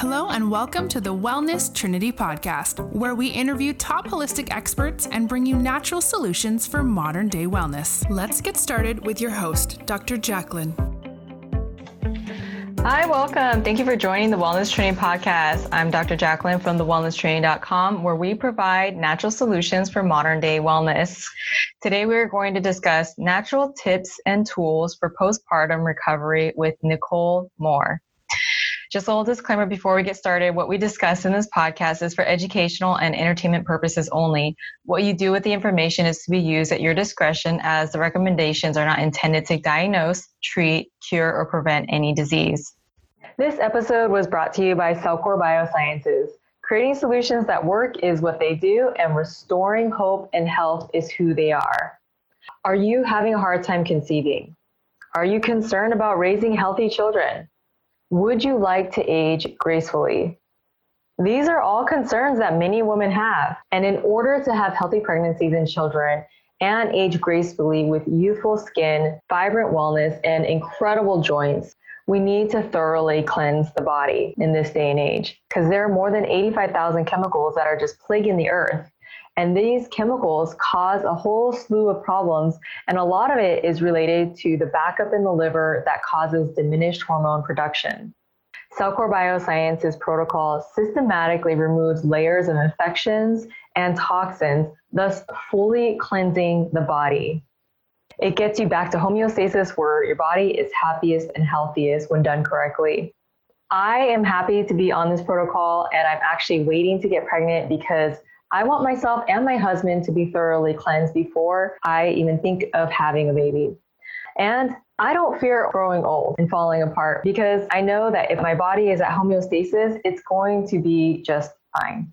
Hello, and welcome to the Wellness Trinity podcast, where we interview top holistic experts and bring you natural solutions for modern day wellness. Let's get started with your host, Dr. Jacqueline. Hi, welcome. Thank you for joining the Wellness Trinity podcast. I'm Dr. Jacqueline from thewellnesstrinity.com, where we provide natural solutions for modern day wellness. Today, we're going to discuss natural tips and tools for postpartum recovery with Nicole Moore. Just a little disclaimer before we get started what we discuss in this podcast is for educational and entertainment purposes only. What you do with the information is to be used at your discretion, as the recommendations are not intended to diagnose, treat, cure, or prevent any disease. This episode was brought to you by Cellcore Biosciences. Creating solutions that work is what they do, and restoring hope and health is who they are. Are you having a hard time conceiving? Are you concerned about raising healthy children? Would you like to age gracefully? These are all concerns that many women have. And in order to have healthy pregnancies and children and age gracefully with youthful skin, vibrant wellness, and incredible joints, we need to thoroughly cleanse the body in this day and age because there are more than 85,000 chemicals that are just plaguing the earth. And these chemicals cause a whole slew of problems. And a lot of it is related to the backup in the liver that causes diminished hormone production. Cellcore Biosciences protocol systematically removes layers of infections and toxins, thus fully cleansing the body. It gets you back to homeostasis where your body is happiest and healthiest when done correctly. I am happy to be on this protocol and I'm actually waiting to get pregnant because I want myself and my husband to be thoroughly cleansed before I even think of having a baby. And I don't fear growing old and falling apart because I know that if my body is at homeostasis, it's going to be just fine.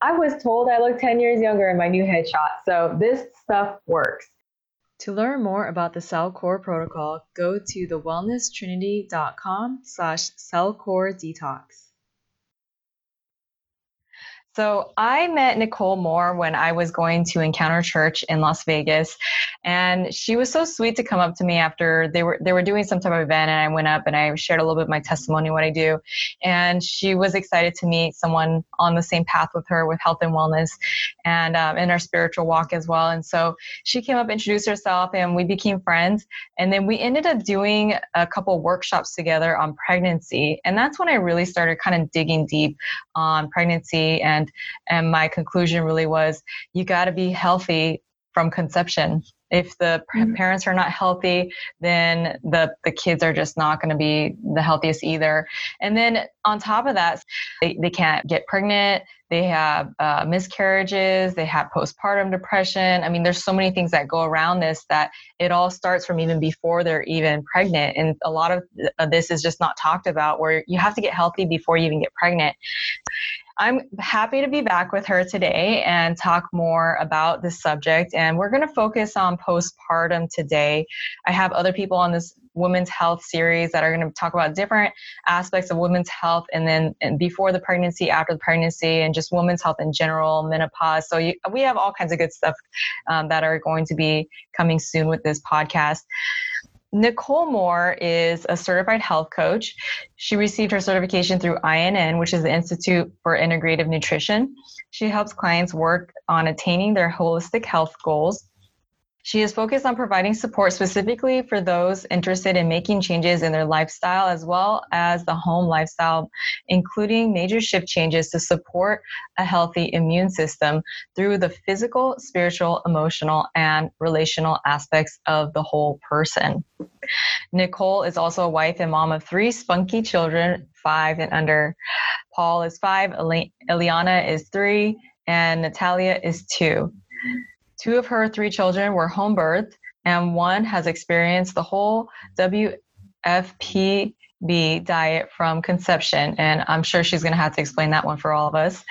I was told I look 10 years younger in my new headshot, so this stuff works. To learn more about the Cellcore protocol, go to thewellnesstrinity.com slash cellcore detox. So I met Nicole Moore when I was going to Encounter Church in Las Vegas, and she was so sweet to come up to me after they were they were doing some type of event, and I went up and I shared a little bit of my testimony, what I do, and she was excited to meet someone on the same path with her with health and wellness, and um, in our spiritual walk as well. And so she came up, introduced herself, and we became friends. And then we ended up doing a couple workshops together on pregnancy, and that's when I really started kind of digging deep on pregnancy and and my conclusion really was you got to be healthy from conception. If the mm-hmm. parents are not healthy then the the kids are just not going to be the healthiest either. And then on top of that they, they can't get pregnant they have uh, miscarriages they have postpartum depression. I mean there's so many things that go around this that it all starts from even before they're even pregnant. And a lot of this is just not talked about where you have to get healthy before you even get pregnant I'm happy to be back with her today and talk more about this subject. And we're going to focus on postpartum today. I have other people on this women's health series that are going to talk about different aspects of women's health and then and before the pregnancy, after the pregnancy, and just women's health in general, menopause. So you, we have all kinds of good stuff um, that are going to be coming soon with this podcast. Nicole Moore is a certified health coach. She received her certification through IIN, which is the Institute for Integrative Nutrition. She helps clients work on attaining their holistic health goals she is focused on providing support specifically for those interested in making changes in their lifestyle as well as the home lifestyle, including major shift changes to support a healthy immune system through the physical, spiritual, emotional, and relational aspects of the whole person. Nicole is also a wife and mom of three spunky children, five and under. Paul is five, Eliana is three, and Natalia is two. Two of her three children were home birthed, and one has experienced the whole WFPB diet from conception. And I'm sure she's going to have to explain that one for all of us.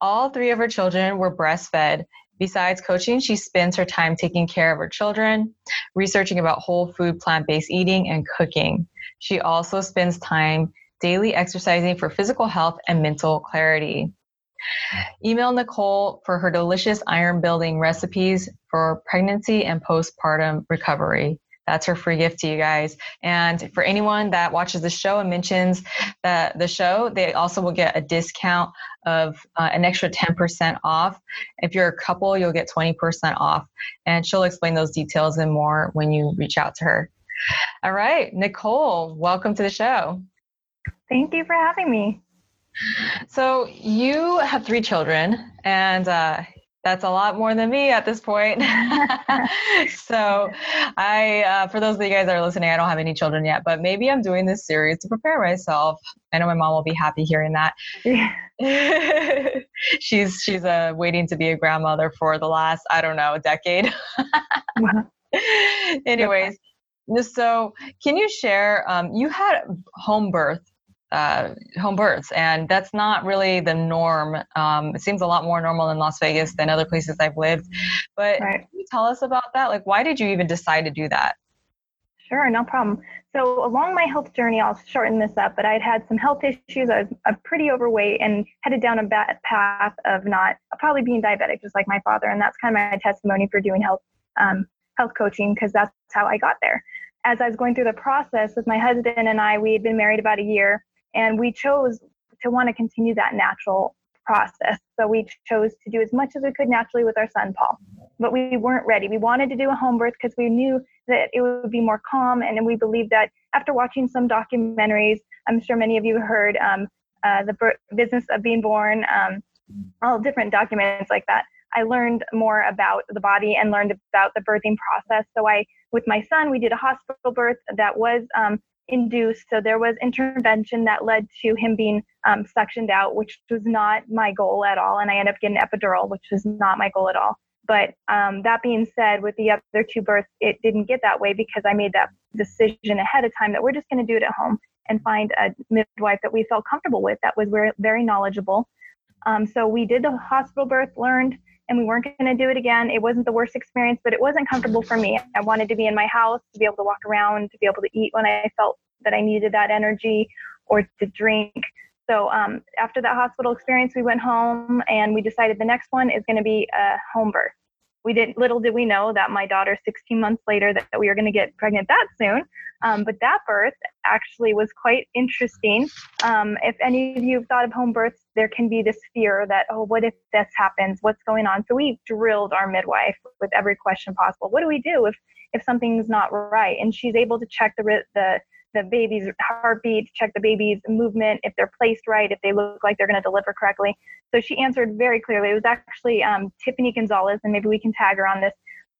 All three of her children were breastfed. Besides coaching, she spends her time taking care of her children, researching about whole food, plant based eating, and cooking. She also spends time daily exercising for physical health and mental clarity. Email Nicole for her delicious iron building recipes for pregnancy and postpartum recovery. That's her free gift to you guys. And for anyone that watches the show and mentions the, the show, they also will get a discount of uh, an extra 10% off. If you're a couple, you'll get 20% off. And she'll explain those details and more when you reach out to her. All right, Nicole, welcome to the show. Thank you for having me. So, you have three children, and uh, that's a lot more than me at this point. so, I, uh, for those of you guys that are listening, I don't have any children yet, but maybe I'm doing this series to prepare myself. I know my mom will be happy hearing that. Yeah. she's she's uh, waiting to be a grandmother for the last I don't know decade. Anyways, so can you share? Um, you had home birth uh, home births, and that's not really the norm. Um, it seems a lot more normal in Las Vegas than other places I've lived. But right. can you tell us about that? Like, why did you even decide to do that? Sure, no problem. So along my health journey, I'll shorten this up, but I'd had some health issues. I was uh, pretty overweight and headed down a bad path of not probably being diabetic, just like my father. And that's kind of my testimony for doing health um, health coaching because that's how I got there. As I was going through the process with my husband and I, we had been married about a year and we chose to want to continue that natural process. So we chose to do as much as we could naturally with our son, Paul. But we weren't ready. We wanted to do a home birth because we knew that it would be more calm. And we believed that after watching some documentaries, I'm sure many of you heard um, uh, The Business of Being Born, um, all different documents like that. I learned more about the body and learned about the birthing process. So I, with my son, we did a hospital birth that was um, induced. So there was intervention that led to him being um, suctioned out, which was not my goal at all. And I ended up getting epidural, which was not my goal at all. But um, that being said, with the other two births, it didn't get that way because I made that decision ahead of time that we're just going to do it at home and find a midwife that we felt comfortable with that was very, very knowledgeable. Um, so we did the hospital birth, learned and we weren't going to do it again. It wasn't the worst experience, but it wasn't comfortable for me. I wanted to be in my house, to be able to walk around, to be able to eat when I felt that I needed that energy or to drink. So um, after that hospital experience, we went home and we decided the next one is going to be a home birth we didn't. Little did we know that my daughter 16 months later that, that we were going to get pregnant that soon um, but that birth actually was quite interesting um, if any of you have thought of home births there can be this fear that oh what if this happens what's going on so we drilled our midwife with every question possible what do we do if if something's not right and she's able to check the the the baby's heartbeat, check the baby's movement, if they're placed right, if they look like they're going to deliver correctly. So she answered very clearly. It was actually um, Tiffany Gonzalez, and maybe we can tag her on this.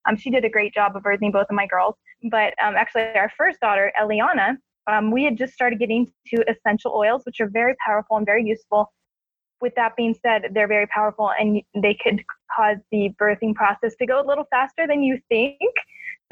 Um, she did a great job of birthing both of my girls. But um, actually, our first daughter, Eliana, um, we had just started getting to essential oils, which are very powerful and very useful. With that being said, they're very powerful and they could cause the birthing process to go a little faster than you think.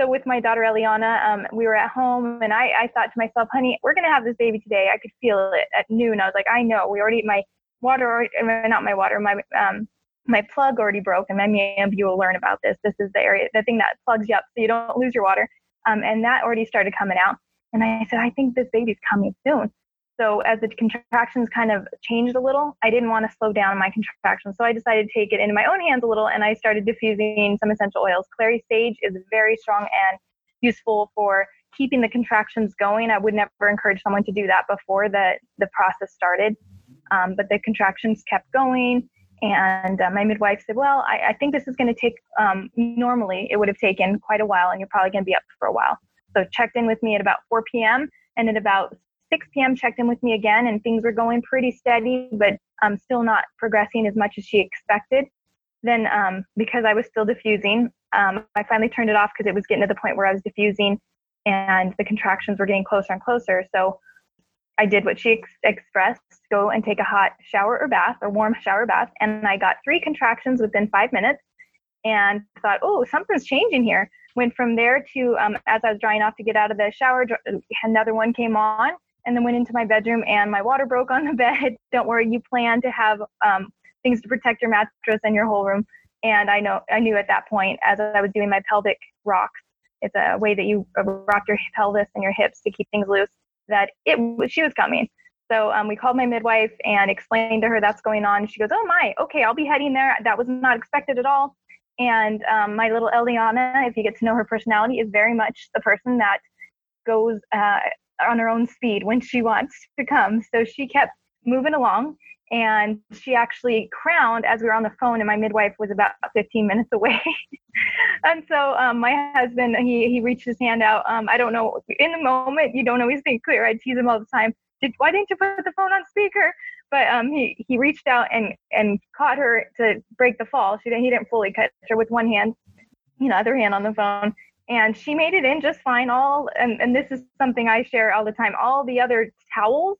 So with my daughter Eliana, um, we were at home, and I, I thought to myself, "Honey, we're gonna have this baby today." I could feel it at noon. I was like, "I know." We already my water, not my water, my um, my plug already broke, and many of you will learn about this. This is the area, the thing that plugs you up so you don't lose your water, um, and that already started coming out. And I said, "I think this baby's coming soon." So as the contractions kind of changed a little, I didn't want to slow down my contractions. So I decided to take it into my own hands a little and I started diffusing some essential oils. Clary sage is very strong and useful for keeping the contractions going. I would never encourage someone to do that before the, the process started. Um, but the contractions kept going. And uh, my midwife said, Well, I, I think this is going to take, um, normally it would have taken quite a while and you're probably going to be up for a while. So checked in with me at about 4 p.m. And at about 6 p.m. checked in with me again, and things were going pretty steady, but um, still not progressing as much as she expected. Then, um, because I was still diffusing, um, I finally turned it off because it was getting to the point where I was diffusing and the contractions were getting closer and closer. So I did what she ex- expressed go and take a hot shower or bath or warm shower bath. And I got three contractions within five minutes and thought, oh, something's changing here. Went from there to, um, as I was drying off to get out of the shower, another one came on and then went into my bedroom and my water broke on the bed. Don't worry, you plan to have um, things to protect your mattress and your whole room. And I know I knew at that point as I was doing my pelvic rocks, it's a way that you rock your pelvis and your hips to keep things loose. That it she was coming. So um, we called my midwife and explained to her that's going on. She goes, "Oh my, okay, I'll be heading there. That was not expected at all." And um, my little Eliana, if you get to know her personality, is very much the person that goes uh, on her own speed when she wants to come. So she kept moving along and she actually crowned as we were on the phone and my midwife was about 15 minutes away. And so um, my husband he, he reached his hand out um, i don't know in the moment you don't always think clear. I tease him all the time. Did, why didn't you put the phone on speaker but um, he, he reached out and, and caught her to break the fall she didn't, he didn't fully catch her with one hand you know other hand on the phone and she made it in just fine all and, and this is something i share all the time all the other towels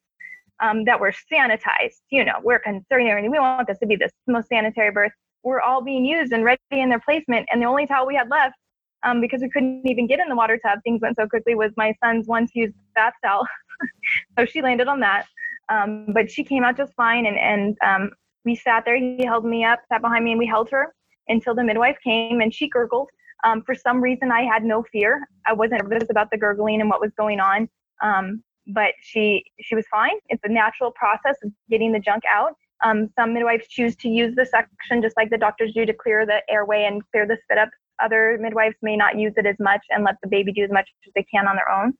um, that were sanitized. You know, we're concerned we want this to be the most sanitary birth. We're all being used and ready in their placement. And the only towel we had left, um, because we couldn't even get in the water tub, things went so quickly, was my son's once used bath towel. so she landed on that. Um, but she came out just fine. And, and um, we sat there. He held me up, sat behind me, and we held her until the midwife came and she gurgled. Um, for some reason, I had no fear. I wasn't nervous about the gurgling and what was going on. Um, but she she was fine. It's a natural process of getting the junk out. Um, some midwives choose to use the suction just like the doctors do to clear the airway and clear the spit up. Other midwives may not use it as much and let the baby do as much as they can on their own.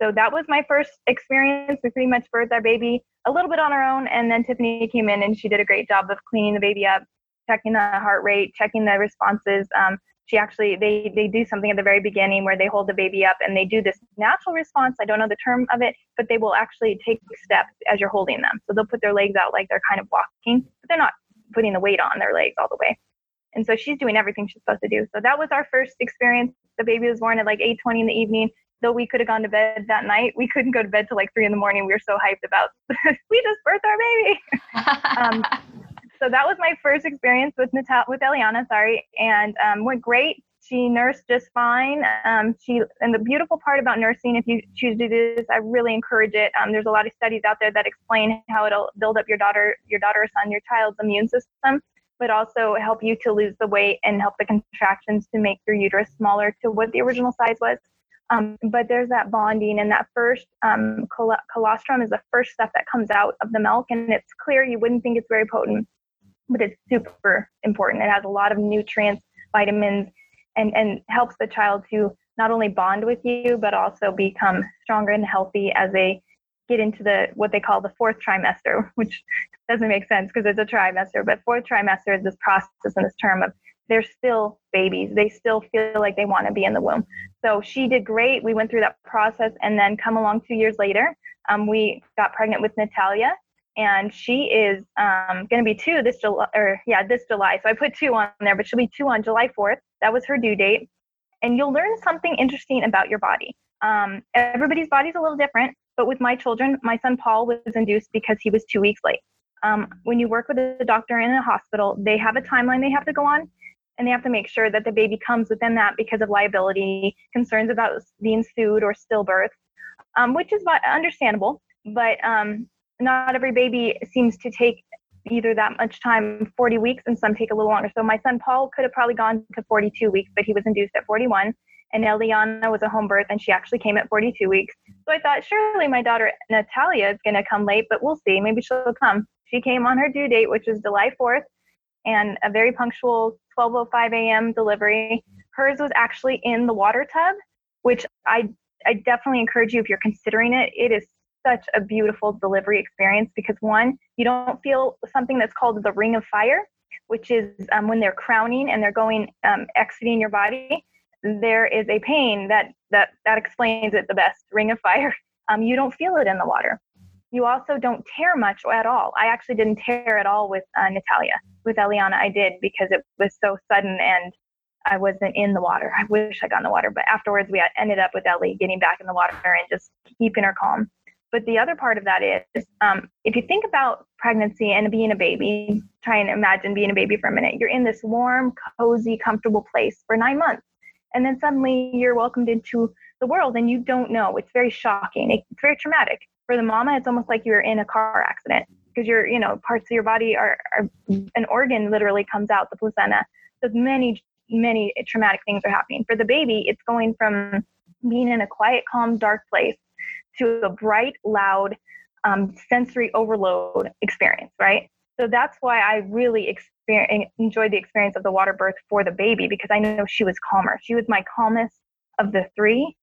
So that was my first experience. We pretty much birthed our baby a little bit on our own, and then Tiffany came in and she did a great job of cleaning the baby up, checking the heart rate, checking the responses. Um, she actually they they do something at the very beginning where they hold the baby up and they do this natural response. I don't know the term of it but they will actually take steps as you're holding them. So they'll put their legs out like they're kind of walking but they're not putting the weight on their legs all the way. And so she's doing everything she's supposed to do. So that was our first experience. The baby was born at like 8.20 in the evening though we could have gone to bed that night we couldn't go to bed till like 3 in the morning we were so hyped about we just birthed our baby um, so that was my first experience with Natal- with Eliana, sorry, and um, went great. She nursed just fine. Um, she and the beautiful part about nursing, if you choose to do this, I really encourage it. Um, there's a lot of studies out there that explain how it'll build up your daughter, your daughter or son, your child's immune system, but also help you to lose the weight and help the contractions to make your uterus smaller to what the original size was. Um, but there's that bonding, and that first um, col- colostrum is the first stuff that comes out of the milk, and it's clear. You wouldn't think it's very potent, but it's super important. It has a lot of nutrients, vitamins, and, and helps the child to not only bond with you, but also become stronger and healthy as they get into the what they call the fourth trimester, which doesn't make sense because it's a trimester, but fourth trimester is this process and this term of they're still babies. They still feel like they want to be in the womb. So she did great. We went through that process and then come along two years later, um, we got pregnant with Natalia and she is um, going to be two this July, or yeah, this July. So I put two on there, but she'll be two on July 4th. That was her due date. And you'll learn something interesting about your body. Um, everybody's body's a little different, but with my children, my son Paul was induced because he was two weeks late. Um, when you work with a doctor in a hospital, they have a timeline they have to go on, and they have to make sure that the baby comes within that because of liability, concerns about being sued or stillbirth, um, which is understandable. But um, not every baby seems to take either that much time 40 weeks and some take a little longer. So my son paul could have probably gone to 42 weeks but he was induced at 41 and eliana was a home birth and she actually came at 42 weeks. So i thought surely my daughter natalia is going to come late but we'll see. Maybe she'll come. She came on her due date which is july 4th and a very punctual 12.05 a.m delivery hers was actually in the water tub which i i definitely encourage you if you're considering it it is such a beautiful delivery experience because one, you don't feel something that's called the ring of fire, which is um, when they're crowning and they're going um, exiting your body. There is a pain that that that explains it the best. Ring of fire. Um, you don't feel it in the water. You also don't tear much at all. I actually didn't tear at all with uh, Natalia. With Eliana, I did because it was so sudden and I wasn't in the water. I wish I got in the water, but afterwards we ended up with Ellie getting back in the water and just keeping her calm. But the other part of that is um, if you think about pregnancy and being a baby, try and imagine being a baby for a minute. You're in this warm, cozy, comfortable place for nine months. And then suddenly you're welcomed into the world and you don't know. It's very shocking. It's very traumatic. For the mama, it's almost like you're in a car accident because you're, you know, parts of your body are, are an organ literally comes out, the placenta. So many, many traumatic things are happening. For the baby, it's going from being in a quiet, calm, dark place to a bright, loud, um, sensory overload experience, right? So that's why I really experience, enjoyed the experience of the water birth for the baby because I know she was calmer. She was my calmest of the three.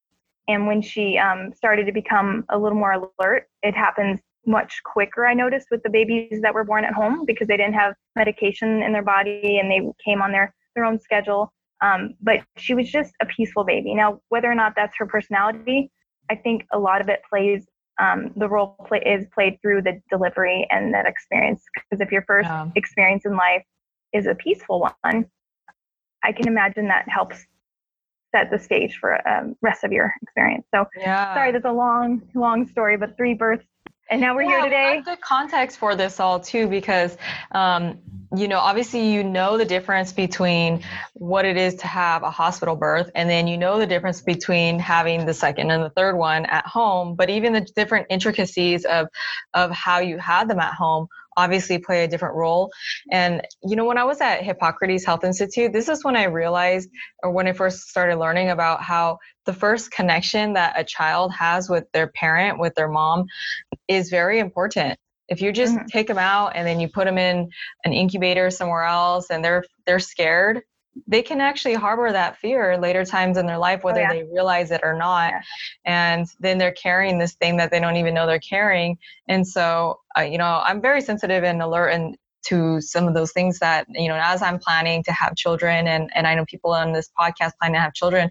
And when she um, started to become a little more alert, it happens much quicker, I noticed, with the babies that were born at home because they didn't have medication in their body and they came on their, their own schedule. Um, but she was just a peaceful baby. Now, whether or not that's her personality, I think a lot of it plays um, the role play is played through the delivery and that experience. Because if your first yeah. experience in life is a peaceful one, I can imagine that helps set the stage for um, rest of your experience. So yeah. sorry, that's a long, long story, but three births and now we're yeah, here today. Good context for this all too, because um, you know, obviously you know the difference between what it is to have a hospital birth, and then you know the difference between having the second and the third one at home. But even the different intricacies of of how you had them at home obviously play a different role. And, you know, when I was at Hippocrates Health Institute, this is when I realized, or when I first started learning about how the first connection that a child has with their parent, with their mom, is very important. If you just mm-hmm. take them out and then you put them in an incubator somewhere else and they're they're scared, they can actually harbor that fear later times in their life, oh, whether oh, yeah. they realize it or not. Yeah. And then they're carrying this thing that they don't even know they're carrying. And so, uh, you know, I'm very sensitive and alert and to some of those things that, you know, as I'm planning to have children and, and I know people on this podcast plan to have children,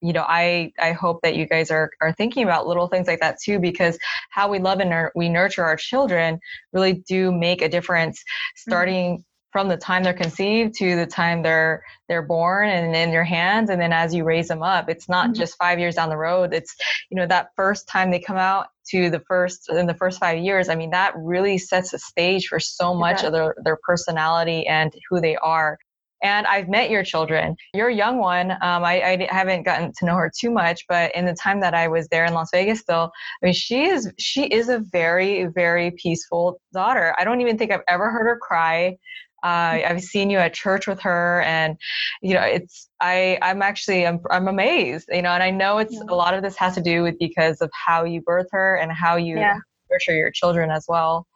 you know, I, I hope that you guys are, are thinking about little things like that too, because how we love and nur- we nurture our children really do make a difference mm-hmm. starting mm-hmm from the time they're conceived to the time they're they're born and in your hands and then as you raise them up it's not mm-hmm. just 5 years down the road it's you know that first time they come out to the first in the first 5 years i mean that really sets a stage for so much of their their personality and who they are and I've met your children. Your young one, um, I, I, haven't gotten to know her too much, but in the time that I was there in Las Vegas, still, I mean, she is she is a very very peaceful daughter. I don't even think I've ever heard her cry. Uh, I've seen you at church with her, and you know, it's I I'm actually I'm I'm amazed, you know, and I know it's yeah. a lot of this has to do with because of how you birth her and how you yeah. nurture your children as well.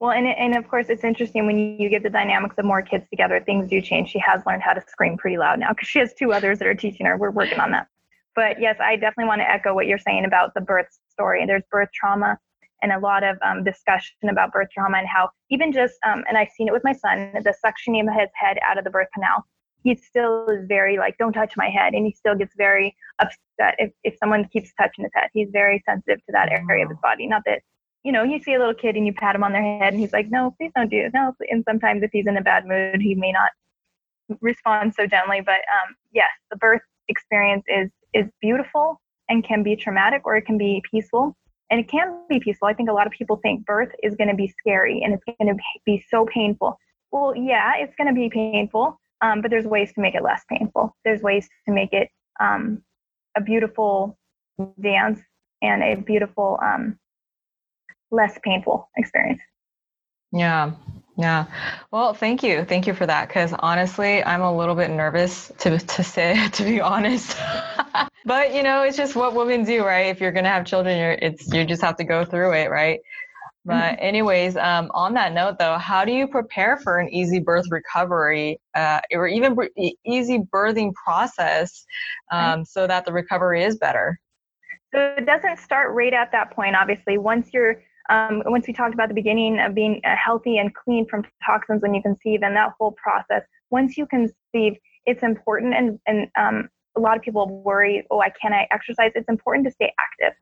Well, and and of course, it's interesting when you get the dynamics of more kids together, things do change. She has learned how to scream pretty loud now because she has two others that are teaching her. We're working on that. But yes, I definitely want to echo what you're saying about the birth story. There's birth trauma and a lot of um, discussion about birth trauma and how even just um, and I've seen it with my son the suctioning of his head out of the birth canal. He still is very like don't touch my head and he still gets very upset if, if someone keeps touching his head. He's very sensitive to that area of his body. Not that you know you see a little kid and you pat him on their head and he's like no please don't do it. No and sometimes if he's in a bad mood he may not respond so gently. But um, yes the birth experience is is beautiful and can be traumatic or it can be peaceful and it can be peaceful. I think a lot of people think birth is going to be scary and it's going to be so painful. Well, yeah, it's going to be painful, um, but there's ways to make it less painful. There's ways to make it um, a beautiful dance and a beautiful, um, less painful experience. Yeah, yeah. Well, thank you. Thank you for that. Cause honestly, I'm a little bit nervous to, to say, to be honest. but you know, it's just what women do, right? If you're going to have children, you're, it's, you just have to go through it. Right. But mm-hmm. anyways, um, on that note though, how do you prepare for an easy birth recovery, uh, or even easy birthing process, um, so that the recovery is better? So it doesn't start right at that point. Obviously, once you're um, once we talked about the beginning of being uh, healthy and clean from toxins when you conceive and that whole process, once you conceive, it's important. And, and um, a lot of people worry, oh, I can't I exercise. It's important to stay active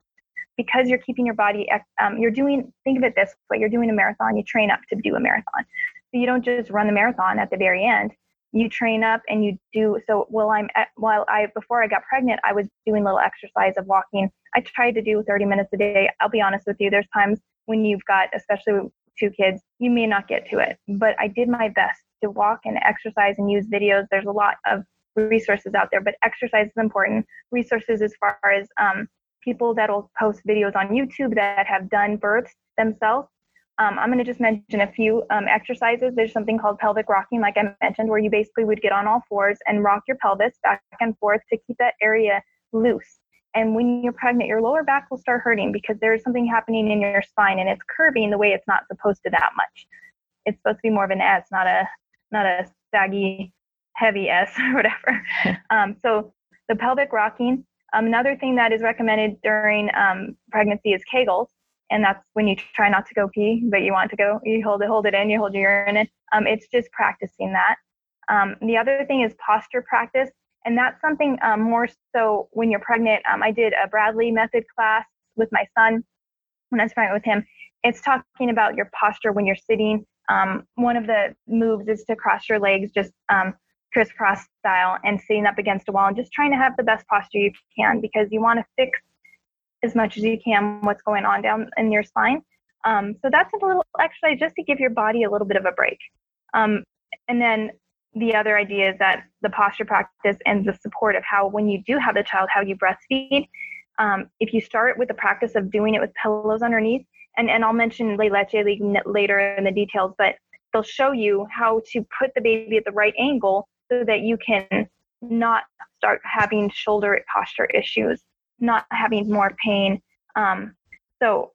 because you're keeping your body, um, you're doing, think of it this way, you're doing a marathon, you train up to do a marathon. So you don't just run the marathon at the very end. You train up and you do, so while I'm, at, while I, before I got pregnant, I was doing little exercise of walking. I tried to do 30 minutes a day. I'll be honest with you, there's times when you've got, especially two kids, you may not get to it. But I did my best to walk and exercise and use videos. There's a lot of resources out there, but exercise is important. Resources as far as um, people that will post videos on YouTube that have done births themselves. Um, I'm going to just mention a few um, exercises. There's something called pelvic rocking, like I mentioned, where you basically would get on all fours and rock your pelvis back and forth to keep that area loose. And when you're pregnant, your lower back will start hurting because there's something happening in your spine and it's curving the way it's not supposed to that much. it's supposed to be more of an S, not a not a saggy, heavy S or whatever. um, so the pelvic rocking. Um, another thing that is recommended during um, pregnancy is Kegels, and that's when you try not to go pee, but you want to go. You hold it, hold it in, you hold your urine in. Um, it's just practicing that. Um, the other thing is posture practice, and that's something um, more so when you're pregnant. Um, I did a Bradley method class with my son when I was pregnant with him. It's talking about your posture when you're sitting. Um, one of the moves is to cross your legs just um, crisscross style and sitting up against a wall and just trying to have the best posture you can because you want to fix as much as you can what's going on down in your spine. Um, so that's a little exercise just to give your body a little bit of a break. Um, and then the other idea is that the posture practice and the support of how, when you do have the child, how you breastfeed. Um, if you start with the practice of doing it with pillows underneath, and, and I'll mention La Leche League later in the details, but they'll show you how to put the baby at the right angle so that you can not start having shoulder posture issues, not having more pain. Um, so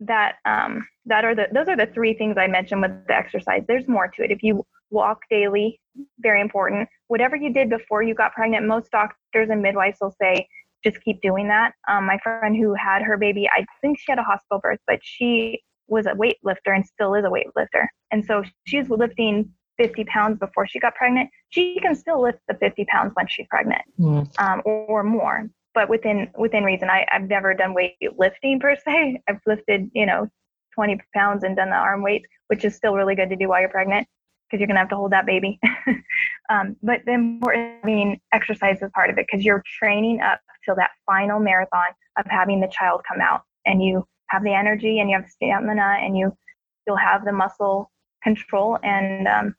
that um, that are the those are the three things I mentioned with the exercise. There's more to it. If you walk daily, very important. Whatever you did before you got pregnant, most doctors and midwives will say just keep doing that. Um, my friend who had her baby, I think she had a hospital birth, but she was a weightlifter and still is a weightlifter. And so she's lifting 50 pounds before she got pregnant. She can still lift the 50 pounds when she's pregnant mm. um, or, or, more, but within within reason. I, I've never done weight lifting per se. I've lifted, you know, 20 pounds and done the arm weights, which is still really good to do while you're pregnant because you're going to have to hold that baby. um, but the important, I mean, exercise is part of it because you're training up till that final marathon of having the child come out and you have the energy and you have stamina and you you'll have the muscle control and um,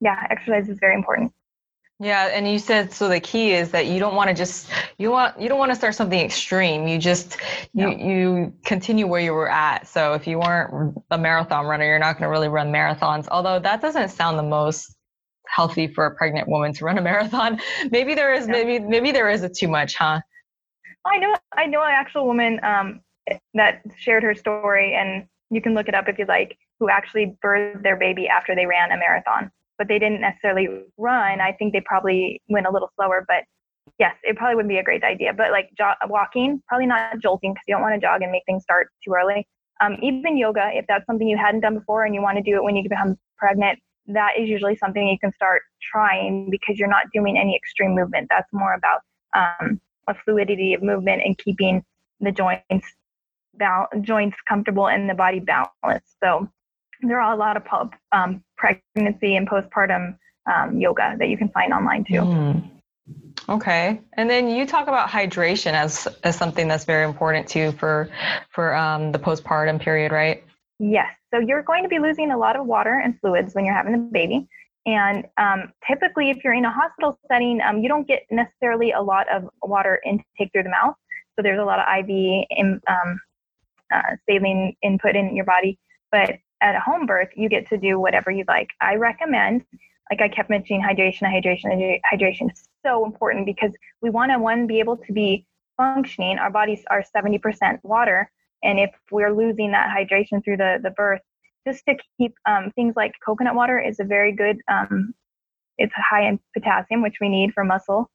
yeah exercise is very important yeah and you said so the key is that you don't want to just you want you don't want to start something extreme. You just no. you you continue where you were at. So if you weren't a marathon runner you're not going to really run marathons. Although that doesn't sound the most healthy for a pregnant woman to run a marathon. Maybe there is maybe maybe there is a too much huh? I know I know an actual woman um, that shared her story, and you can look it up if you like, who actually birthed their baby after they ran a marathon. But they didn't necessarily run. I think they probably went a little slower. But yes, it probably wouldn't be a great idea. But like jo- walking, probably not jolting because you don't want to jog and make things start too early. Um, even yoga, if that's something you hadn't done before and you want to do it when you become pregnant, that is usually something you can start trying because you're not doing any extreme movement. That's more about um, a fluidity of movement and keeping the joints joints comfortable and the body balanced. So there are a lot of um, pregnancy and postpartum um, yoga that you can find online too. Mm. Okay, and then you talk about hydration as as something that's very important too for for um, the postpartum period, right? Yes. So you're going to be losing a lot of water and fluids when you're having a baby. And um, typically, if you're in a hospital setting, um, you don't get necessarily a lot of water intake through the mouth. So there's a lot of IV in, um, uh, saline input in your body. But at a home birth, you get to do whatever you like. I recommend, like I kept mentioning, hydration, hydration, hydration is so important because we want to one be able to be functioning. Our bodies are 70% water, and if we're losing that hydration through the the birth, just to keep um, things like coconut water is a very good um, it's high in potassium which we need for muscle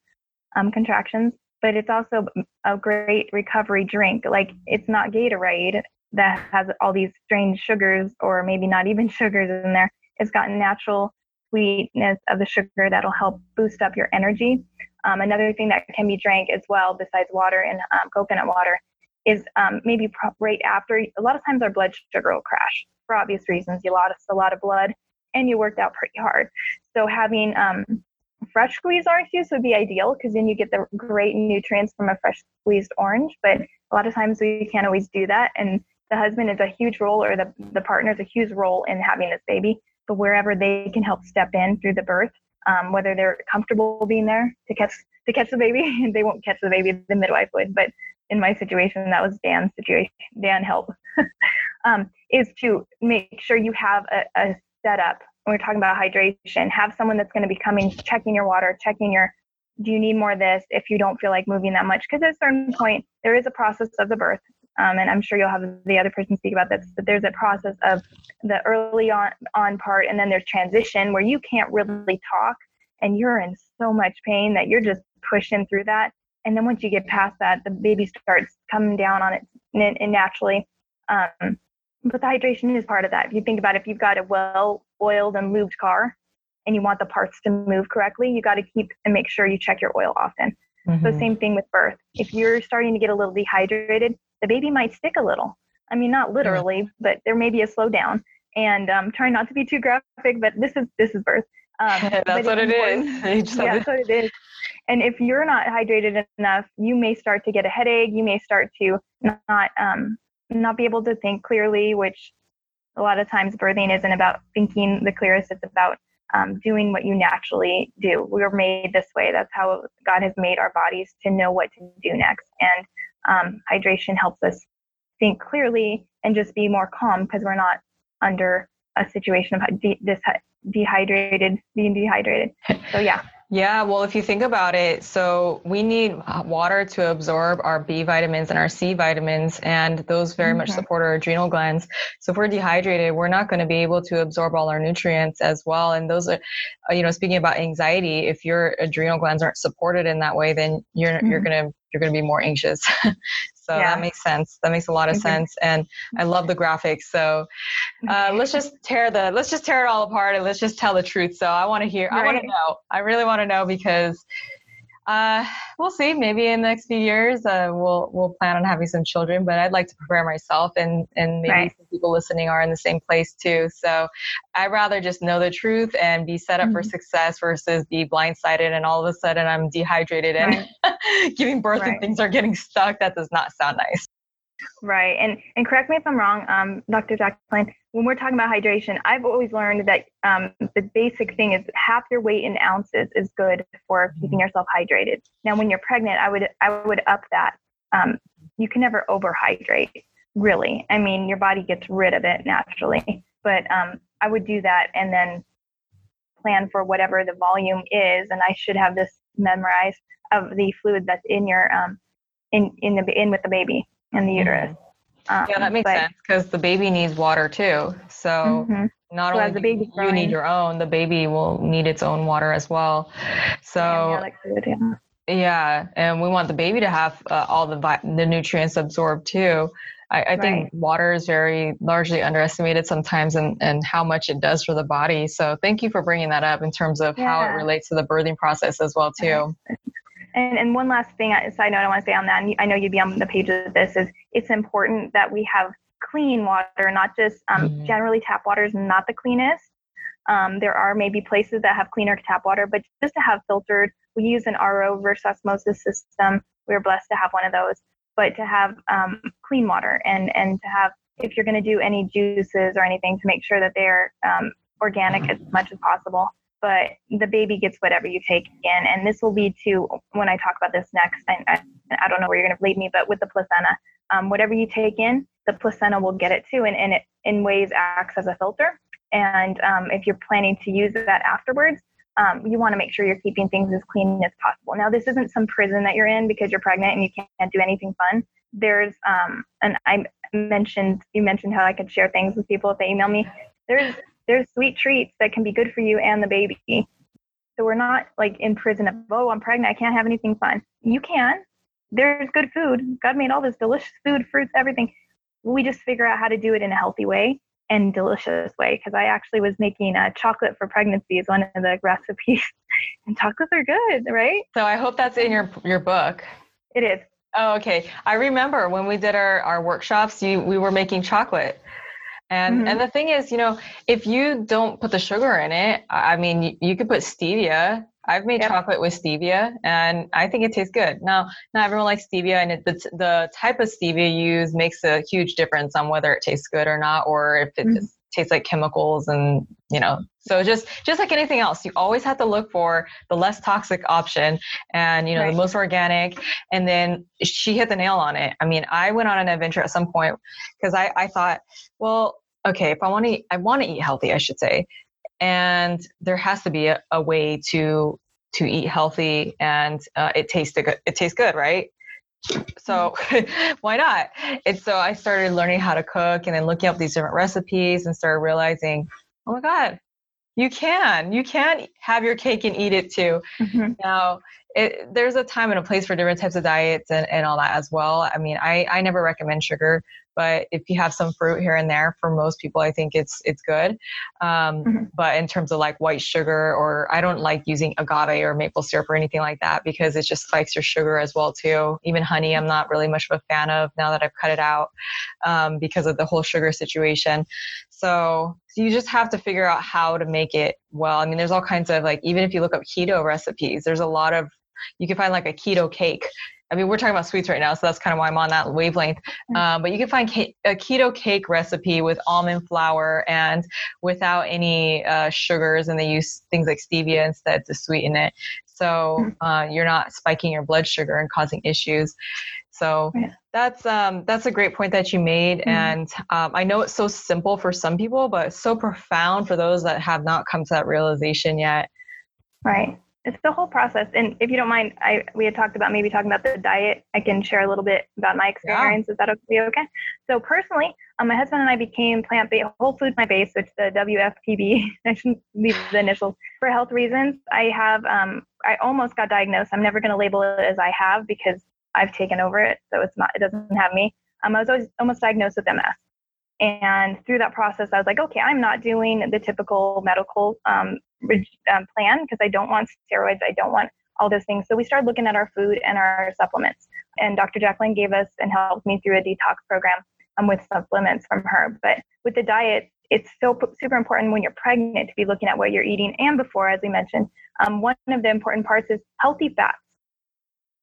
um, contractions but it's also a great recovery drink like it's not gatorade that has all these strange sugars or maybe not even sugars in there it's got natural sweetness of the sugar that'll help boost up your energy um, another thing that can be drank as well besides water and um, coconut water is um, maybe right after a lot of times our blood sugar will crash for obvious reasons. You lost a lot of blood and you worked out pretty hard. So having um, fresh squeezed orange juice would be ideal because then you get the great nutrients from a fresh squeezed orange. But a lot of times we can't always do that. And the husband is a huge role or the, the partner is a huge role in having this baby. But wherever they can help step in through the birth, um, whether they're comfortable being there to catch to catch the baby, and they won't catch the baby, the midwife would. But in my situation, that was Dan's situation. Dan helped. um, is to make sure you have a, a setup when we're talking about hydration. Have someone that's going to be coming, checking your water, checking your do you need more of this if you don't feel like moving that much? Because at a certain point, there is a process of the birth. Um, and I'm sure you'll have the other person speak about this, but there's a process of the early on, on part, and then there's transition where you can't really talk and you're in so much pain that you're just pushing through that. And then once you get past that, the baby starts coming down on it and naturally. Um, but the hydration is part of that. If you think about it, if you've got a well oiled and lubed car and you want the parts to move correctly, you got to keep and make sure you check your oil often. Mm-hmm. So same thing with birth. If you're starting to get a little dehydrated, the baby might stick a little. I mean, not literally, but there may be a slowdown. And um, trying not to be too graphic, but this is this is birth. Um, that's what it is. yeah, that's what it is. And if you're not hydrated enough, you may start to get a headache. You may start to not um, not be able to think clearly, which a lot of times birthing isn't about thinking the clearest. It's about um, doing what you naturally do. We were made this way. That's how God has made our bodies to know what to do next. And um, hydration helps us think clearly and just be more calm because we're not under a situation of de- this dehydrated, being dehydrated. So yeah. Yeah, well, if you think about it, so we need water to absorb our B vitamins and our C vitamins, and those very mm-hmm. much support our adrenal glands. So if we're dehydrated, we're not going to be able to absorb all our nutrients as well. And those are, uh, you know, speaking about anxiety, if your adrenal glands aren't supported in that way, then you're mm-hmm. you're gonna you're gonna be more anxious. So yeah. that makes sense. That makes a lot of mm-hmm. sense. And I love the graphics. So uh, let's just tear the let's just tear it all apart and let's just tell the truth. So I want to hear. Right. I want to know. I really want to know because uh, we'll see. Maybe in the next few years, uh, we'll we'll plan on having some children. But I'd like to prepare myself, and and maybe right. some people listening are in the same place too. So I'd rather just know the truth and be set up mm-hmm. for success versus be blindsided and all of a sudden I'm dehydrated and giving birth right. and things are getting stuck. That does not sound nice. Right. And and correct me if I'm wrong, um, Dr. Jacqueline, when we're talking about hydration, I've always learned that um, the basic thing is half your weight in ounces is good for keeping mm-hmm. yourself hydrated. Now, when you're pregnant, I would I would up that. Um, you can never overhydrate, really. I mean, your body gets rid of it naturally, but um, I would do that and then plan for whatever the volume is, and I should have this memorized of the fluid that's in your um, in in the in with the baby in the uterus. Um, yeah, that makes but, sense because the baby needs water too. So mm-hmm. not so only the baby you, you need your own, the baby will need its own water as well. So yeah, yeah. yeah, and we want the baby to have uh, all the vi- the nutrients absorbed too. I, I think right. water is very largely underestimated sometimes and, and how much it does for the body. So thank you for bringing that up in terms of yeah. how it relates to the birthing process as well too. And, and one last thing, I side note I want to say on that, and I know you'd be on the page of this, is it's important that we have clean water, not just um, mm-hmm. generally tap water is not the cleanest. Um, there are maybe places that have cleaner tap water, but just to have filtered, we use an RO reverse osmosis system. We're blessed to have one of those, but to have um, clean water and, and to have, if you're going to do any juices or anything, to make sure that they're um, organic as much as possible but the baby gets whatever you take in. And this will lead to when I talk about this next. I, I, I don't know where you're going to lead me, but with the placenta, um, whatever you take in, the placenta will get it too, and, and it in ways acts as a filter. And um, if you're planning to use that afterwards, um, you want to make sure you're keeping things as clean as possible. Now, this isn't some prison that you're in because you're pregnant and you can't do anything fun. There's, um, and I mentioned, you mentioned how I could share things with people if they email me. There's there's sweet treats that can be good for you and the baby. So we're not like in prison of, oh, I'm pregnant, I can't have anything fun. You can. There's good food. God made all this delicious food, fruits, everything. We just figure out how to do it in a healthy way and delicious way. Because I actually was making a chocolate for pregnancy is one of the recipes, and chocolates are good, right? So I hope that's in your your book. It is. Oh, okay. I remember when we did our, our workshops, you we were making chocolate. And mm-hmm. and the thing is, you know, if you don't put the sugar in it, I mean, you, you could put stevia. I've made yep. chocolate with stevia, and I think it tastes good. Now, not everyone likes stevia, and it, the the type of stevia you use makes a huge difference on whether it tastes good or not, or if it mm-hmm. just tastes like chemicals and you know so just just like anything else you always have to look for the less toxic option and you know right. the most organic and then she hit the nail on it i mean i went on an adventure at some point because I, I thought well okay, if I want to, I want to eat healthy, I should say, and there has to be a, a way to to eat healthy and uh, it tastes good. It tastes good, right? so why not? And so I started learning how to cook and then looking up these different recipes and started realizing, oh my God, you can. You can have your cake and eat it too. Mm-hmm. Now, it, there's a time and a place for different types of diets and, and all that as well. I mean, I, I never recommend sugar, but if you have some fruit here and there, for most people, I think it's it's good. Um, mm-hmm. But in terms of like white sugar, or I don't like using agave or maple syrup or anything like that because it just spikes your sugar as well too. Even honey, I'm not really much of a fan of now that I've cut it out um, because of the whole sugar situation. So, so you just have to figure out how to make it well. I mean, there's all kinds of like even if you look up keto recipes, there's a lot of you can find like a keto cake. I mean, we're talking about sweets right now, so that's kind of why I'm on that wavelength. Mm-hmm. Um, but you can find a keto cake recipe with almond flour and without any uh, sugars, and they use things like stevia instead to sweeten it. So mm-hmm. uh, you're not spiking your blood sugar and causing issues. So yeah. that's um, that's a great point that you made, mm-hmm. and um, I know it's so simple for some people, but so profound for those that have not come to that realization yet. Right it's the whole process. And if you don't mind, I we had talked about maybe talking about the diet. I can share a little bit about my experience. Yeah. Is that okay? So personally, um, my husband and I became plant-based, whole food plant-based, which the WFPB. I shouldn't leave the initials for health reasons. I have um, I almost got diagnosed. I'm never going to label it as I have because I've taken over it, so it's not. It doesn't have me. Um, I was always almost diagnosed with MS. And through that process, I was like, okay, I'm not doing the typical medical um, um, plan because I don't want steroids. I don't want all those things. So we started looking at our food and our supplements. And Dr. Jacqueline gave us and helped me through a detox program um, with supplements from her. But with the diet, it's so super important when you're pregnant to be looking at what you're eating and before, as we mentioned. Um, one of the important parts is healthy fats.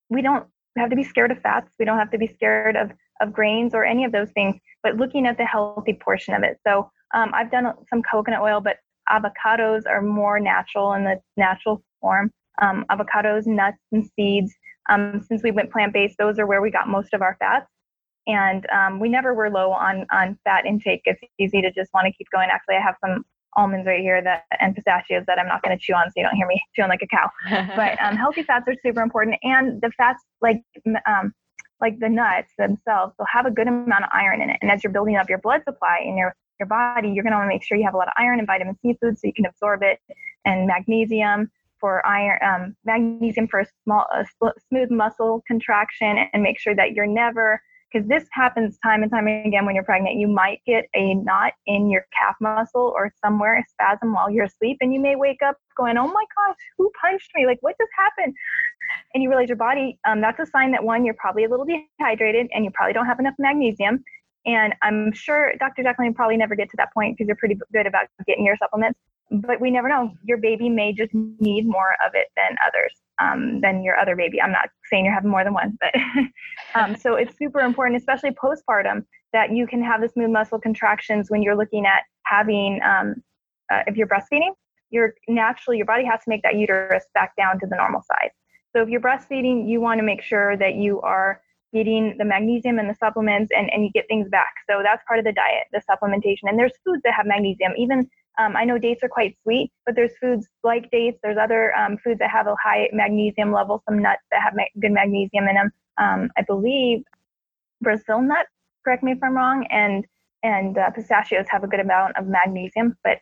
We don't have to be scared of fats. We don't have to be scared of, of grains or any of those things, but looking at the healthy portion of it. So um, I've done some coconut oil, but avocados are more natural in the natural form. Um, avocados, nuts, and seeds. Um, since we went plant based, those are where we got most of our fats. And um, we never were low on, on fat intake. It's easy to just want to keep going. Actually, I have some almonds right here that and pistachios that I'm not going to chew on, so you don't hear me chewing like a cow. but um, healthy fats are super important, and the fats like um, like the nuts themselves will have a good amount of iron in it. And as you're building up your blood supply in your your body, you're going to want to make sure you have a lot of iron and vitamin C food so you can absorb it, and magnesium for iron, um, magnesium for a small, a smooth muscle contraction, and make sure that you're never because this happens time and time again when you're pregnant. You might get a knot in your calf muscle or somewhere, a spasm while you're asleep, and you may wake up going, "Oh my gosh, who punched me? Like, what just happened?" And you realize your body. Um, that's a sign that one, you're probably a little dehydrated, and you probably don't have enough magnesium. And I'm sure Dr. Jacqueline probably never get to that point because you're pretty good about getting your supplements. But we never know. Your baby may just need more of it than others, um, than your other baby. I'm not saying you're having more than one, but um, so it's super important, especially postpartum, that you can have the smooth muscle contractions when you're looking at having, um, uh, if you're breastfeeding, you're naturally, your body has to make that uterus back down to the normal size. So if you're breastfeeding, you want to make sure that you are getting the magnesium and the supplements and, and you get things back. So that's part of the diet, the supplementation. And there's foods that have magnesium. Even um, I know dates are quite sweet, but there's foods like dates. There's other um, foods that have a high magnesium level, some nuts that have ma- good magnesium in them. Um, I believe Brazil nuts, correct me if I'm wrong, and and uh, pistachios have a good amount of magnesium, but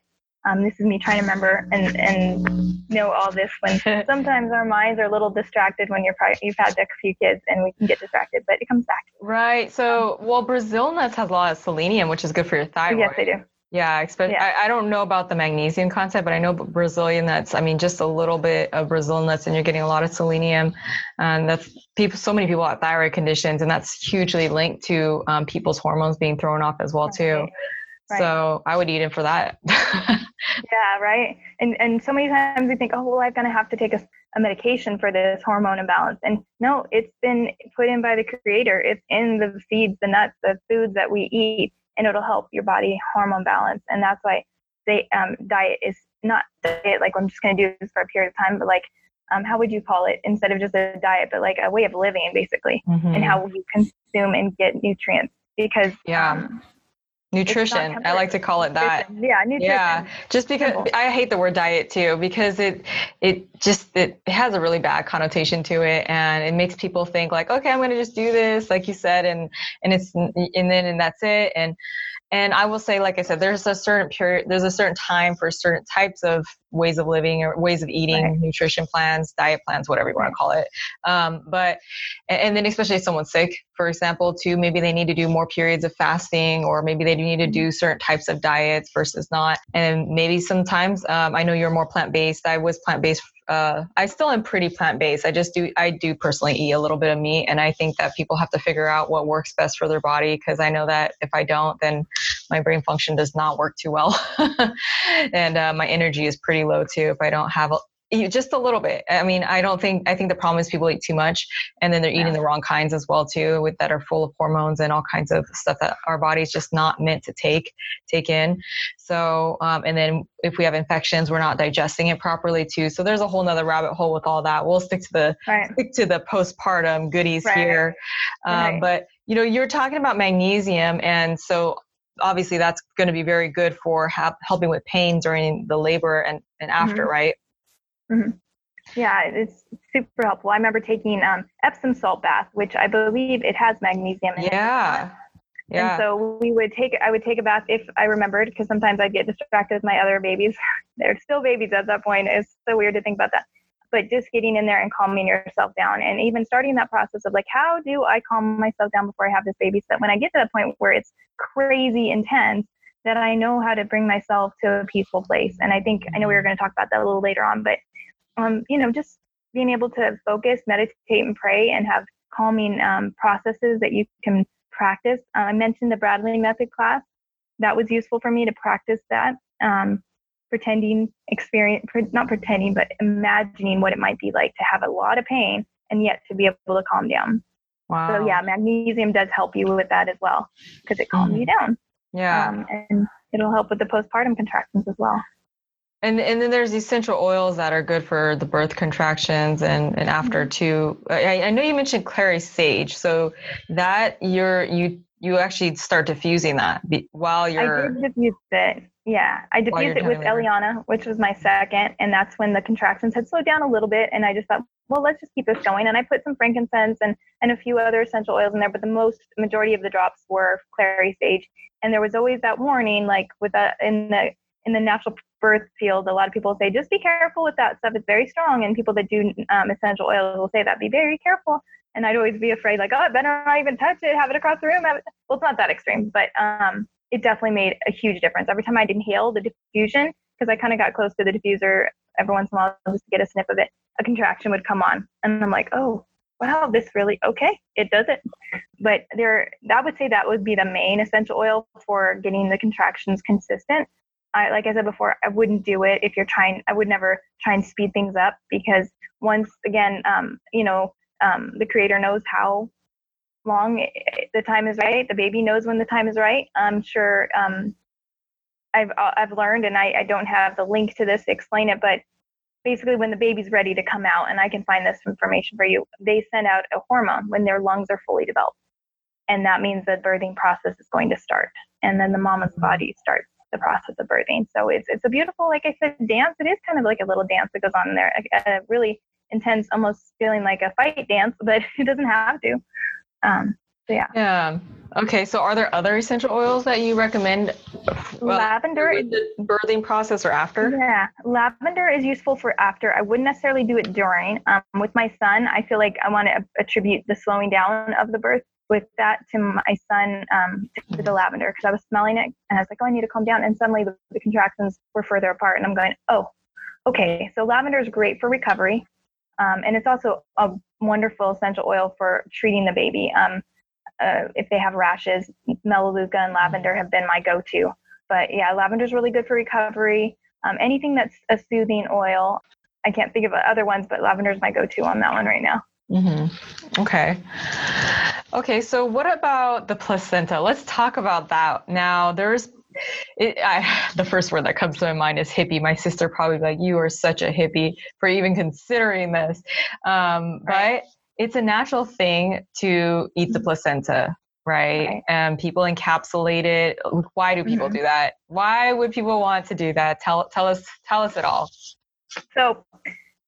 um, this is me trying to remember and, and know all this when sometimes our minds are a little distracted when you're probably, you've had a few kids and we can get distracted, but it comes back. Right. So, well, Brazil nuts has a lot of selenium, which is good for your thyroid. Yes, they do. Yeah, especially yeah. I, I, don't know about the magnesium content, but I know Brazilian nuts. I mean, just a little bit of Brazil nuts, and you're getting a lot of selenium. And that's people. So many people have thyroid conditions, and that's hugely linked to um, people's hormones being thrown off as well too. Right. So I would eat it for that. yeah, right. And and so many times we think, oh well, I'm gonna have to take a, a medication for this hormone imbalance. And no, it's been put in by the creator. It's in the seeds, the nuts, the foods that we eat, and it'll help your body hormone balance. And that's why the um, diet is not diet like I'm just gonna do this for a period of time, but like um, how would you call it instead of just a diet, but like a way of living basically, mm-hmm. and how you consume and get nutrients because yeah. Um, nutrition i like to call it that yeah nutrition. yeah just because Simple. i hate the word diet too because it it just it has a really bad connotation to it and it makes people think like okay i'm going to just do this like you said and and it's and then and that's it and and I will say, like I said, there's a certain period, there's a certain time for certain types of ways of living or ways of eating, right. nutrition plans, diet plans, whatever you want to call it. Um, but, and then especially if someone's sick, for example, too, maybe they need to do more periods of fasting or maybe they do need to do mm-hmm. certain types of diets versus not. And maybe sometimes, um, I know you're more plant based. I was plant based uh, I still am pretty plant based. I just do I do personally eat a little bit of meat, and I think that people have to figure out what works best for their body because I know that if I don't, then my brain function does not work too well, and uh, my energy is pretty low too if I don't have a, just a little bit. I mean, I don't think I think the problem is people eat too much, and then they're eating the wrong kinds as well too, with that are full of hormones and all kinds of stuff that our body's just not meant to take take in. So, um, and then if we have infections, we're not digesting it properly too. So there's a whole nother rabbit hole with all that. We'll stick to the right. stick to the postpartum goodies right. here. Um, right. But you know, you're talking about magnesium, and so obviously that's going to be very good for ha- helping with pain during the labor and, and after, mm-hmm. right? Mm-hmm. Yeah, it's super helpful. I remember taking um, Epsom salt bath, which I believe it has magnesium in yeah. it. Yeah. And so we would take, I would take a bath if I remembered, because sometimes I'd get distracted with my other babies. They're still babies at that point. It's so weird to think about that. But just getting in there and calming yourself down, and even starting that process of like, how do I calm myself down before I have this baby? So that when I get to the point where it's crazy intense, that I know how to bring myself to a peaceful place. And I think I know we were going to talk about that a little later on, but um, you know, just being able to focus, meditate, and pray, and have calming um, processes that you can practice. Uh, I mentioned the Bradley method class. That was useful for me to practice that. Um, pretending, experience, not pretending, but imagining what it might be like to have a lot of pain and yet to be able to calm down. Wow. So yeah, magnesium does help you with that as well because it calms mm. you down. Yeah. Um, and it'll help with the postpartum contractions as well. And and then there's essential oils that are good for the birth contractions and, and after mm-hmm. too. I, I know you mentioned clary sage, so that you're you you actually start diffusing that while you're. I did diffuse it. Yeah, I diffused it with Eliana, which was my second, and that's when the contractions had slowed down a little bit, and I just thought, well, let's just keep this going. And I put some frankincense and and a few other essential oils in there, but the most majority of the drops were clary sage, and there was always that warning, like with that in the in the natural birth field, a lot of people say, just be careful with that stuff. It's very strong. And people that do um, essential oils will say that, be very careful. And I'd always be afraid, like, oh, better not even touch it, have it across the room. Well, it's not that extreme, but um, it definitely made a huge difference. Every time I'd inhale the diffusion, because I kind of got close to the diffuser every once in a while just to get a sniff of it, a contraction would come on. And I'm like, oh, wow, this really, okay, it does it. But there, I would say that would be the main essential oil for getting the contractions consistent. I, like I said before, I wouldn't do it if you're trying. I would never try and speed things up because once again, um, you know, um, the creator knows how long the time is right. The baby knows when the time is right. I'm sure um, I've uh, I've learned, and I, I don't have the link to this to explain it, but basically when the baby's ready to come out, and I can find this information for you, they send out a hormone when their lungs are fully developed, and that means the birthing process is going to start, and then the mama's body starts the process of birthing. So it's it's a beautiful, like I said, dance. It is kind of like a little dance that goes on there, a, a really intense, almost feeling like a fight dance, but it doesn't have to. Um, so yeah. Yeah. Okay. So are there other essential oils that you recommend? Well, lavender is the birthing process or after? Yeah, lavender is useful for after. I wouldn't necessarily do it during. Um, with my son, I feel like I want to attribute the slowing down of the birth with that to my son um, to the lavender because I was smelling it and I was like, oh, I need to calm down. And suddenly the, the contractions were further apart, and I'm going, oh, okay. So lavender is great for recovery, um, and it's also a wonderful essential oil for treating the baby. Um, uh, if they have rashes, melaleuca and lavender have been my go-to. But yeah, lavender is really good for recovery. Um, anything that's a soothing oil, I can't think of other ones, but lavender is my go-to on that one right now. Mm-hmm. Okay. Okay. So, what about the placenta? Let's talk about that. Now, there's it, I, the first word that comes to my mind is hippie. My sister probably like, you are such a hippie for even considering this. Um, right. But it's a natural thing to eat the placenta, right? And people encapsulate it. Why do people Mhm. do that? Why would people want to do that? Tell tell us tell us it all. So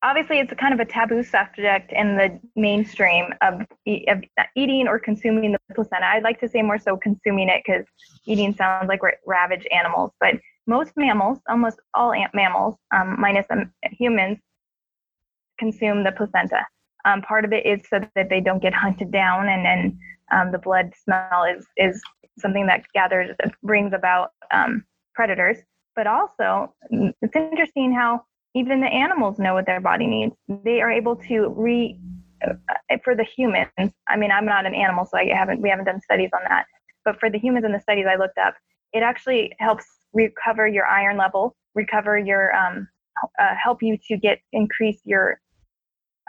obviously it's kind of a taboo subject in the mainstream of, of eating or consuming the placenta. I'd like to say more so consuming it because eating sounds like we're ravage animals. But most mammals, almost all mammals, um, minus um, humans, consume the placenta. Um, part of it is so that they don't get hunted down, and then um, the blood smell is is something that gathers brings about um, predators. But also, it's interesting how even the animals know what their body needs. They are able to re uh, for the humans. I mean, I'm not an animal, so I haven't we haven't done studies on that. But for the humans in the studies I looked up, it actually helps recover your iron level, recover your um, uh, help you to get increase your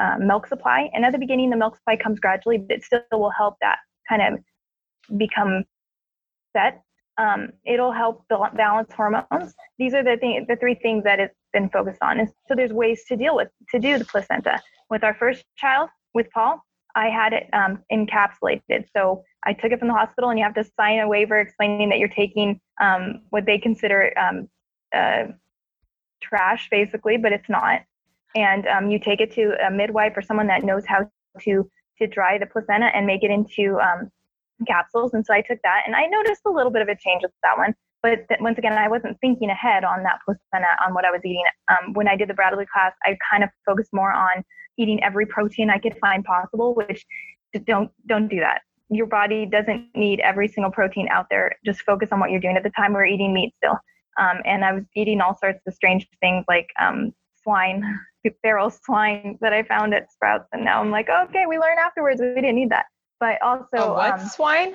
uh, milk supply. And at the beginning, the milk supply comes gradually, but it still will help that kind of become set. Um, it'll help balance hormones. These are the thing, the three things that it's been focused on. And so there's ways to deal with to do the placenta. With our first child, with Paul, I had it um, encapsulated. So I took it from the hospital, and you have to sign a waiver explaining that you're taking um, what they consider um, uh, trash, basically, but it's not. And um, you take it to a midwife or someone that knows how to to dry the placenta and make it into um, capsules. And so I took that, and I noticed a little bit of a change with that one. But th- once again, I wasn't thinking ahead on that placenta on what I was eating. Um, when I did the Bradley class, I kind of focused more on eating every protein I could find possible, which don't don't do that. Your body doesn't need every single protein out there. Just focus on what you're doing. At the time, we were eating meat still, um, and I was eating all sorts of strange things like um, swine, feral swine that I found at Sprouts, and now I'm like, okay, we learned afterwards we didn't need that. But also, oh, what um, swine?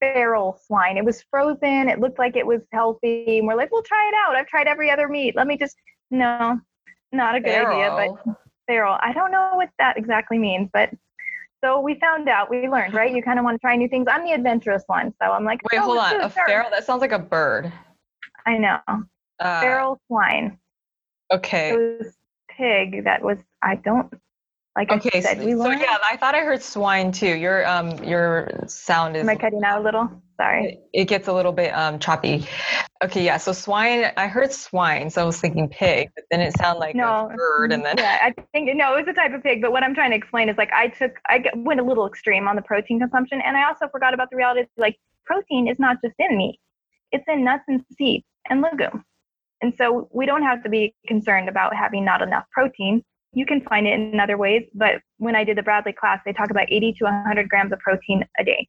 Feral swine. It was frozen. It looked like it was healthy. And we're like, we'll try it out. I've tried every other meat. Let me just no, not a good idea. But Feral. feral. I don't know what that exactly means, but so we found out. We learned, right? You kind of want to try new things. I'm the adventurous one, so I'm like, Wait, oh, hold on. A sure. feral? That sounds like a bird. I know. Uh, Feral swine. Okay. It was pig that was. I don't. Like Okay. I said, so, we so yeah, I thought I heard swine too. Your um your sound is Am I cutting out a little? Sorry. it, it gets a little bit um choppy. Okay, yeah. So swine. I heard swine, so I was thinking pig, but then it sounded like No. a bird, and then yeah, I think no, it was a type of pig. But what I'm trying to explain is like I took, I went a little extreme on the protein consumption, and I also forgot about the reality. Of, like protein is not just in meat; it's in nuts and seeds and legumes. And so we don't have to be concerned about having not enough protein. You can find it in other ways. But when I did the Bradley class, they talk about 80 to 100 grams of protein a day,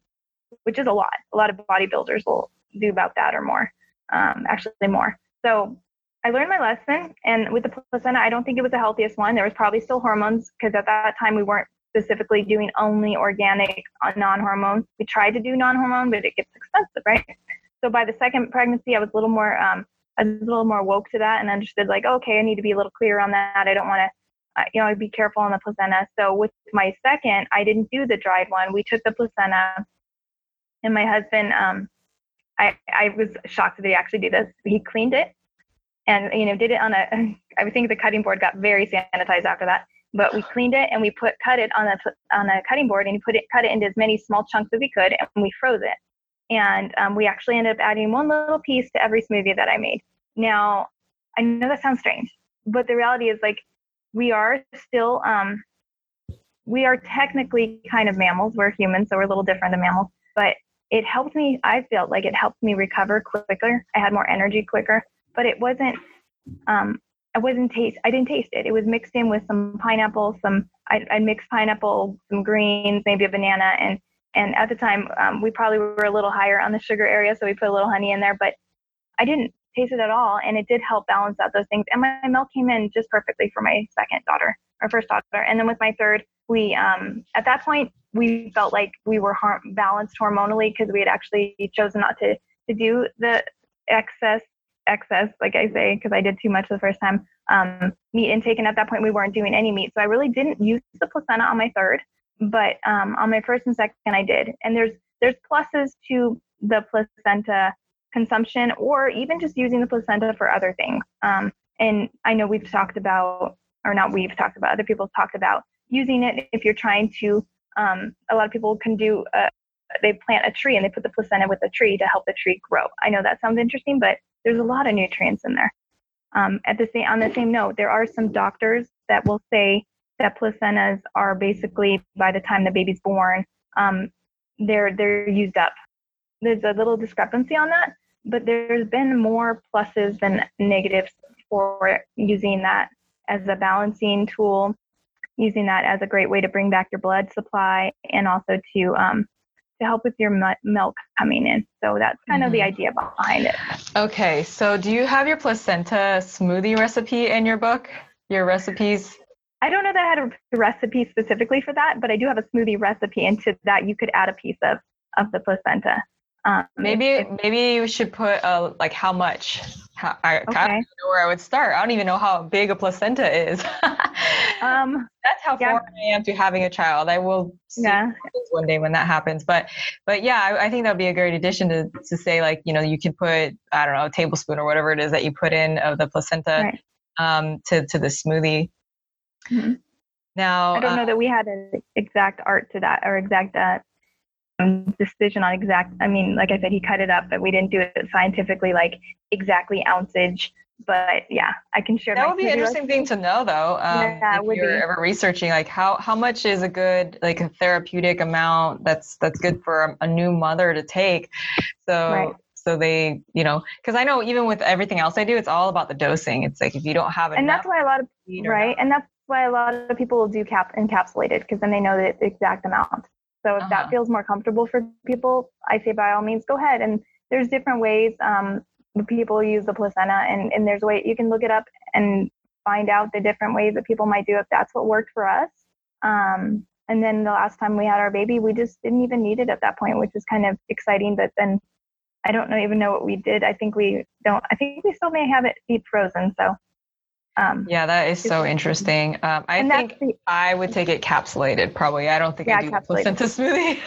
which is a lot. A lot of bodybuilders will do about that or more, um, actually more. So I learned my lesson, and with the placenta, I don't think it was the healthiest one. There was probably still hormones because at that time we weren't specifically doing only organic uh, non-hormone. We tried to do non-hormone, but it gets expensive, right? So by the second pregnancy, I was a little more, um, I was a little more woke to that and understood like, okay, I need to be a little clear on that. I don't want to, you know, I'd be careful on the placenta. So with my second, I didn't do the dried one. We took the placenta, and my husband, um, I, I was shocked that he actually did this. He cleaned it and you know did it on a i think the cutting board got very sanitized after that but we cleaned it and we put cut it on a on a cutting board and he put it cut it into as many small chunks as we could and we froze it and um, we actually ended up adding one little piece to every smoothie that i made now i know that sounds strange but the reality is like we are still um, we are technically kind of mammals. We're humans so we're a little different than mammals. But it helped me i felt like it helped me recover quicker. I had more energy quicker. But it wasn't um I wasn't taste I didn't taste it. It was mixed in with some pineapple, some I, I mixed pineapple, some greens, maybe a banana, and and at the time um, we probably were a little higher on the sugar area, so we put a little honey in there. But I didn't taste it at all, and it did help balance out those things. And my milk came in just perfectly for my second daughter, our first daughter, and then with my third, we um at that point we felt like we were har- balanced hormonally because we had actually chosen not to to do the excess excess, like I say, because I did too much the first time, um, meat intake. And at that point, we weren't doing any meat. So I really didn't use the placenta on my third, but um, on my first and second, I did. And there's there's pluses to the placenta consumption, or even just using the placenta for other things. Um, and I know we've talked about, or not we've talked about, other people have talked about using it if you're trying to. Um, a lot of people can do a, they plant a tree and they put the placenta with the tree to help the tree grow. I know that sounds interesting, but there's a lot of nutrients in there. Um, at the same on the same note, there are some doctors that will say that placentas are basically by the time the baby's born, um, they're they're used up. There's a little discrepancy on that, but there's been more pluses than negatives for using that as a balancing tool, using that as a great way to bring back your blood supply, and also to um, to help with your milk coming in. So that's kind mm-hmm. of the mm-hmm. idea behind it. Okay, so do you have your placenta smoothie recipe in your book? Your recipes? I don't know that I had a recipe specifically for that, but I do have a smoothie recipe. And to that, you could add a piece of of the placenta. Um, maybe maybe you should put uh, like how much. How, I, okay. I don't know where I would start. I don't even know how big a placenta is. um, That's how yeah. foreign I am to having a child. I will see yeah. one day when that happens. But but yeah, I, I think that would be a great addition to to say like you know you can put I don't know a tablespoon or whatever it is that you put in of the placenta right. um, to to the smoothie. Mm-hmm. Now I don't uh, know that we had an exact art to that or exact uh, decision on exact i mean like i said he cut it up but we didn't do it scientifically like exactly ounceage. But yeah i can share that would be an interesting thing to know though um, yeah, if you're be. ever researching like how how much is a good like a therapeutic amount that's that's good for a, a new mother to take? So right. so they you know because i know even with everything else i do it's all about the dosing. It's like if you don't have it and that's why a lot of right and that's why a lot of people will do cap encapsulated because then they know the exact amount so if uh-huh. that feels more comfortable for people, I say by all means go ahead. And there's different ways um, people use the placenta, and, and there's a way you can look it up and find out the different ways that people might do if that's what worked for us. Um, and then the last time we had our baby, we just didn't even need it at that point, which is kind of exciting. But then I don't know, even know what we did. I think we don't. I think we still may have it deep frozen. So um, yeah, that is so interesting. Um, I think the, I would take it capsulated. Probably, I don't think yeah, I do the placenta smoothie.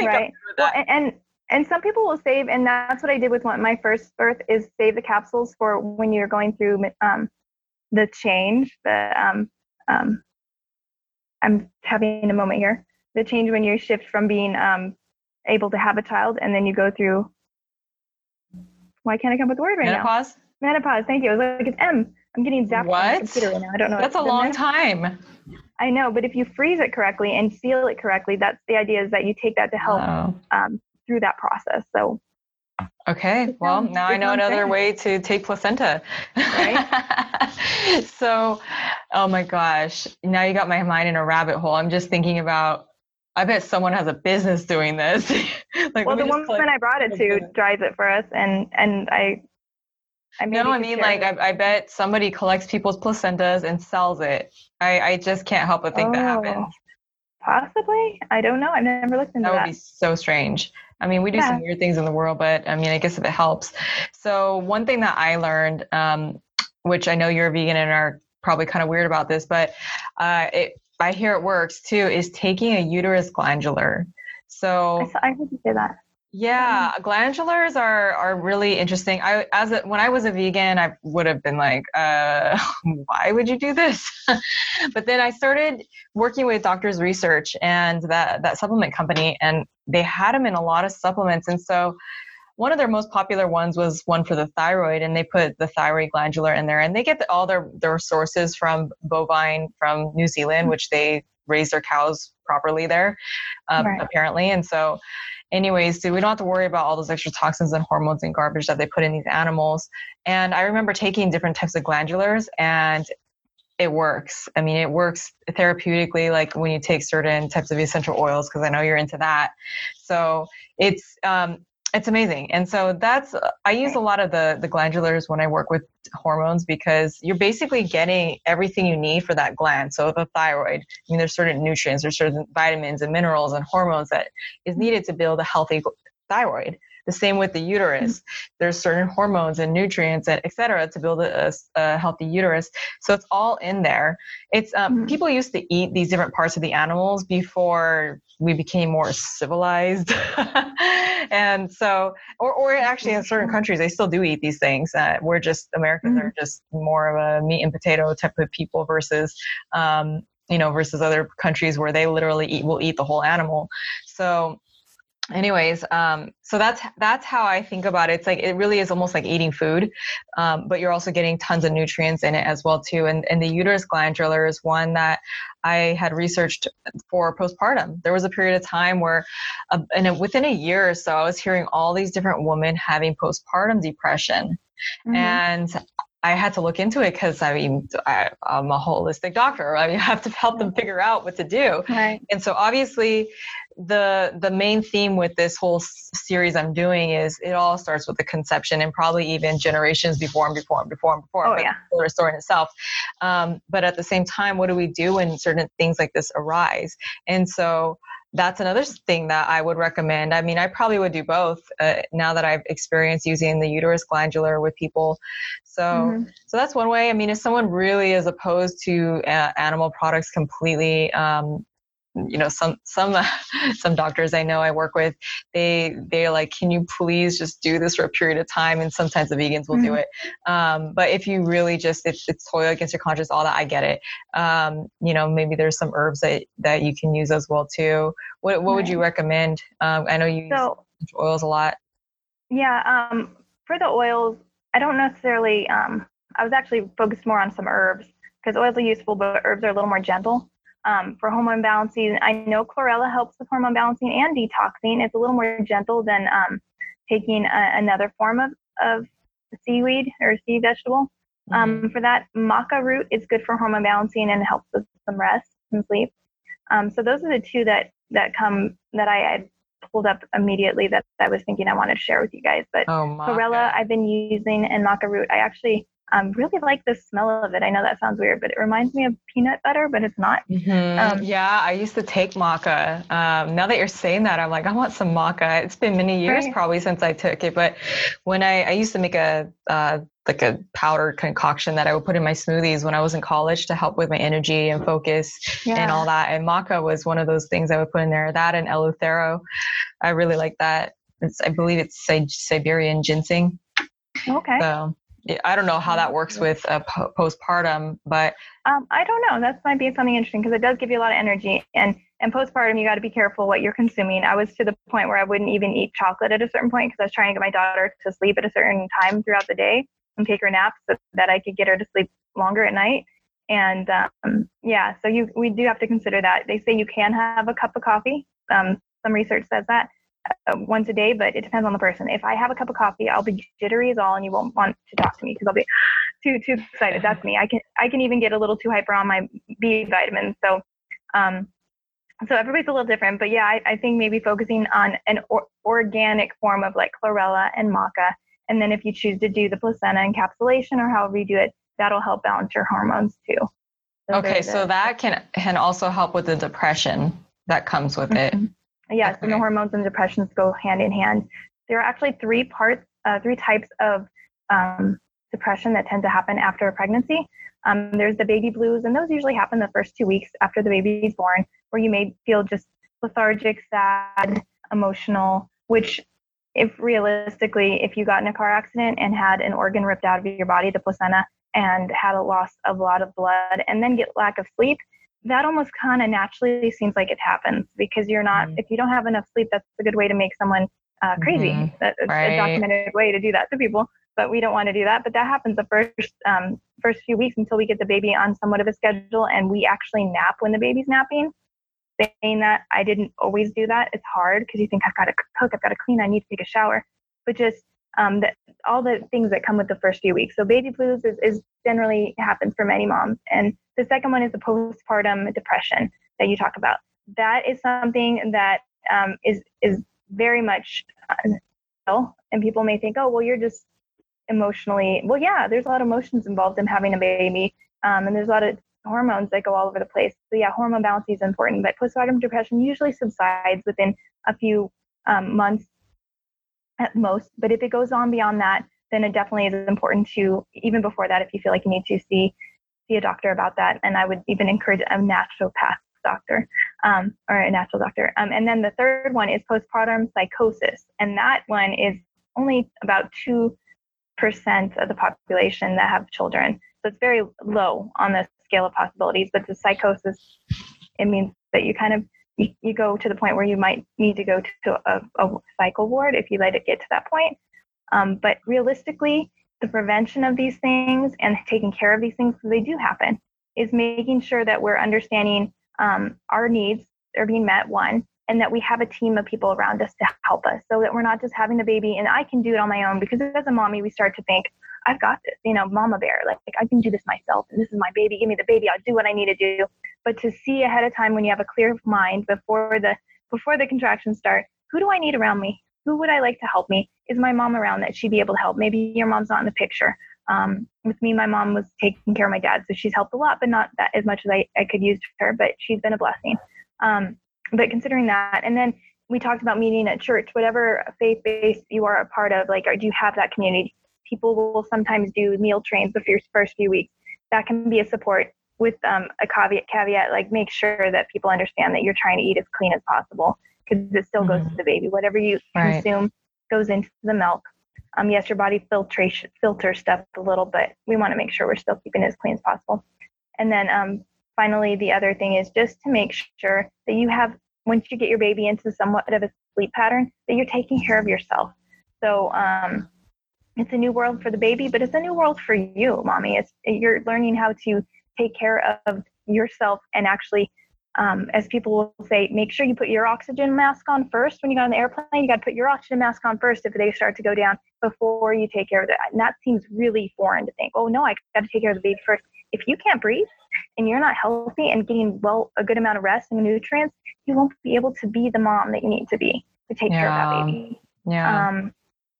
right. Well, and and some people will save, and that's what I did with my first birth is save the capsules for when you're going through um, the change. The um, um, I'm having a moment here. The change when you shift from being um, able to have a child, and then you go through. Why can't I come up with the word right Menopause? now? Menopause. Menopause. Thank you. It was like it's M. I'm getting zapped what? on my computer right now. I don't know. That's a long there. time. I know, but if you freeze it correctly and seal it correctly, that's the idea is that you take that to help oh. um, through that process. So. Okay, well, now I know another way to take placenta. Right. so, oh my gosh, now you got my mind in a rabbit hole. I'm just thinking about I bet someone has a business doing this. like, well, the woman I brought it to drives it for us, and and I I no, I mean, like, I, I, bet somebody collects people's placentas and sells it. I, I just can't help but think oh, that happens. Possibly. I don't know. I've never looked into that. That would be so strange. I mean, we do yeah. some weird things in the world, but I mean, I guess if it helps. So, one thing that I learned, um, which I know you're a vegan and are probably kind of weird about this, but uh, it, I hear it works too, is taking a uterus glandular. So, I, saw, I heard you say that. Yeah, glandulars are are really interesting. I as a, when I was a vegan, I would have been like, uh, why would you do this? but then I started working with Doctors Research and that that supplement company, and they had them in a lot of supplements. And so, one of their most popular ones was one for the thyroid, and they put the thyroid glandular in there, and they get the, all their their sources from bovine from New Zealand, which they raise their cows properly there, um, right. apparently, and so anyways, so we don't have to worry about all those extra toxins and hormones and garbage that they put in these animals. And I remember taking different types of glandulars and it works. I mean, it works therapeutically, like when you take certain types of essential oils, because I know you're into that. So it's um, it's amazing. And so that's i use a lot of the the glandulars when i work with hormones because you're basically getting everything you need for that gland. So the thyroid i mean there's certain nutrients there's certain vitamins and minerals and hormones that is needed to build a healthy thyroid the same with the uterus. There's certain hormones and nutrients, and et cetera, to build a, a healthy uterus. So it's all in there. It's um, mm-hmm. people used to eat these different parts of the animals before we became more civilized. and so, or, or actually in certain countries, they still do eat these things. Uh, we're just, Americans mm-hmm. are just more of a meat and potato type of people versus, um, you know, versus other countries where they literally eat, will eat the whole animal. So anyways um, so that's that's how i think about it. It's like it really is almost like eating food um, but you're also getting tons of nutrients in it as well too. And, and the uterus glandular is one that i had researched for postpartum. There was a period of time where uh, and within a year or so i was hearing all these different women having postpartum depression. Mm-hmm. and I had to look into it because I mean I, am a holistic doctor. I mean, have to help them figure out what to do. Right. And so obviously, the the main theme with this whole series I'm doing is it all starts with the conception and probably even generations before and before and before and before. Oh yeah. The story in itself. Um, but at the same time, what do we do when certain things like this arise? And so that's another thing that I would recommend. I mean, I probably would do both uh, now that I've experienced using the uterus glandular with people. So, mm-hmm. so that's one way. I mean, if someone really is opposed to uh, animal products completely, um, you know some some some doctors i know i work with they they're like can you please just do this for a period of time and sometimes the vegans will mm-hmm. do it um, but if you really just if it's toil against your conscience all that i get it um, you know maybe there's some herbs that that you can use as well too what, what right. would you recommend um, i know you so, use oils a lot yeah um, for the oils i don't necessarily um, i was actually focused more on some herbs because oils are useful but herbs are a little more gentle um, for hormone balancing. I know chlorella helps with hormone balancing and detoxing. It's a little more gentle than um, taking a, another form of, of seaweed or sea vegetable. Um, mm-hmm. for that, maca root is good for hormone balancing and helps with some rest and sleep. Um, so those are the two that that come that I had pulled up immediately that I was thinking I wanted to share with you guys. But oh, chlorella I've been using and maca root I actually um, really like the smell of it. I know that sounds weird, but it reminds me of peanut butter, but it's not. Mm-hmm. Um, yeah, I used to take maca. Um, now that you're saying that, I'm like, I want some maca. It's been many years right. probably since I took it, but when I, I used to make a uh, like a powdered concoction that I would put in my smoothies when I was in college to help with my energy and focus yeah. and all that. And maca was one of those things I would put in there. That and Eleuthero, I really like that. It's, I believe it's Siberian ginseng. Okay. So I don't know how that works with uh, postpartum, but um, I don't know. That might be something interesting because it does give you a lot of energy. And and postpartum, you got to be careful what you're consuming. I was to the point where I wouldn't even eat chocolate at a certain point because I was trying to get my daughter to sleep at a certain time throughout the day and take her naps so that I could get her to sleep longer at night. And um, yeah, so you we do have to consider that. They say you can have a cup of coffee. Um, some research says that uh, once a day, but it depends on the person. If I have a cup of coffee, I'll be jittery as all, and you won't want to talk to me because I'll be too too excited. That's me. I can I can even get a little too hyper on my B vitamins. So, um, so everybody's a little different, but yeah, I, I think maybe focusing on an or, organic form of like chlorella and maca, and then if you choose to do the placenta encapsulation or however you do it, that'll help balance your hormones too. Okay, so that can can also help with the depression that comes with mm-hmm. it. Yes, okay. and the hormones and depressions go hand in hand. There are actually three parts, uh, three types of um, depression that tend to happen after a pregnancy. Um, there's the baby blues, and those usually happen the first two weeks after the baby is born, where you may feel just lethargic, sad, emotional, which if realistically, if you got in a car accident and had an organ ripped out of your body, the placenta, and had a loss of a lot of blood, and then get lack of sleep, that almost kind of naturally seems like it happens because you're not mm-hmm. if you don't have enough sleep that's a good way to make someone uh, crazy mm-hmm. that's right. a documented way to do that to people but we don't want to do that but that happens the first um, first few weeks until we get the baby on somewhat of a schedule and we actually nap when the baby's napping saying that i didn't always do that it's hard because you think i've got to cook i've got to clean i need to take a shower but just um, that all the things that come with the first few weeks so baby blues is, is generally happens for many moms and the second one is the postpartum depression that you talk about. That is something that um, is is very much uh, and people may think, oh, well, you're just emotionally. Well, yeah, there's a lot of emotions involved in having a baby, um, and there's a lot of hormones that go all over the place. So yeah, hormone balance is important, but postpartum depression usually subsides within a few um, months at most. But if it goes on beyond that, then it definitely is important to even before that, if you feel like you need to see see a doctor about that. And I would even encourage a naturopath doctor um, or a natural doctor. Um, and then the third one is postpartum psychosis. And that one is only about 2% of the population that have children. So it's very low on the scale of possibilities. But the psychosis, it means that you kind of you, go to the point where you might need to go to a, a psych ward if you let it get to that point. Um, but realistically, the prevention of these things and taking care of these things, so they do happen, is making sure that we're understanding um, our needs are being met, one, and that we have a team of people around us to help us so that we're not just having the baby and I can do it on my own because as a mommy, we start to think, I've got this, you know, mama bear, like, like I can do this myself and this is my baby, give me the baby, I'll do what I need to do. But to see ahead of time when you have a clear mind before the before the contractions start, who do I need around me? Who would I like to help me? Is my mom around that she'd be able to help? Maybe your mom's not in the picture. Um, with me, my mom was taking care of my dad, so she's helped a lot, but not that as much as I, I could use her, but she's been a blessing. Um, but considering that, and then we talked about meeting at church, whatever faith base you are a part of, like, do you have that community? People will sometimes do meal trains the first, first few weeks. That can be a support with um, a caveat, caveat, like make sure that people understand that you're trying to eat as clean as possible because it still mm-hmm. goes to the baby. Whatever you right. consume goes into the milk. Um, yes, your body filtration filters stuff a little, but we want to make sure we're still keeping it as clean as possible. And then um, finally, the other thing is just to make sure that you have, once you get your baby into somewhat of a sleep pattern, that you're taking care of yourself. So um, it's a new world for the baby, but it's a new world for you, mommy. It's you're learning how to take care of yourself and actually um, as people will say, make sure you put your oxygen mask on first when you get on the airplane. You got to put your oxygen mask on first if they start to go down before you take care of that. And that seems really foreign to think, oh no, I got to take care of the baby first. If you can't breathe and you're not healthy and getting well a good amount of rest and nutrients, you won't be able to be the mom that you need to be to take yeah. care of that baby. Yeah. Um,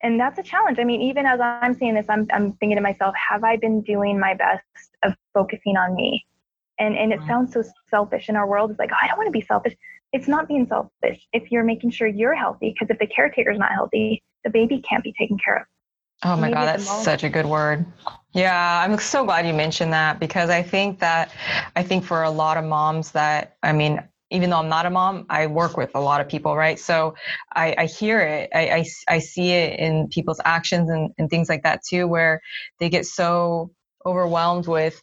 and that's a challenge. I mean, even as I'm saying this, I'm, I'm thinking to myself, have I been doing my best of focusing on me? And, and it mm-hmm. sounds so selfish in our world. It's like, oh, I don't want to be selfish. It's not being selfish if you're making sure you're healthy, because if the caretaker's not healthy, the baby can't be taken care of. Oh my God, that's such a good word. Yeah, I'm so glad you mentioned that because I think that, I think for a lot of moms that, I mean, even though I'm not a mom, I work with a lot of people, right? So I, I hear it, I, I, I, see it in people's actions and, and things like that too, where they get so overwhelmed with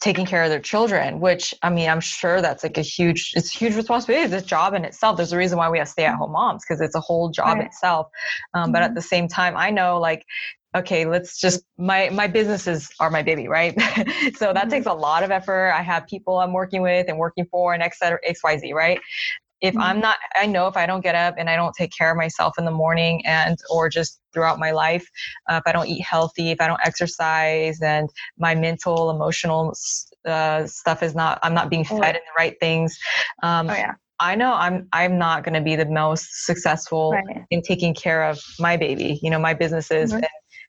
taking care of their children which i mean i'm sure that's like a huge it's a huge responsibility it's a job in itself there's a reason why we have stay-at-home moms because it's a whole job right. itself um, mm-hmm. but at mm-hmm. the same time i know like okay let's just my my businesses are my baby right so that mm-hmm. takes a lot of effort i have people i'm working with and working for and etc xyz right if mm-hmm. i'm not i know if i don't get up and i don't take care of myself in the morning and or just throughout my life uh, if i don't eat healthy if i don't exercise and my mental emotional uh, stuff is not i'm not being fed in the right things um, oh, yeah. I know I'm I'm not going to be the most successful right. in taking care of my baby, you know, my businesses mm-hmm. and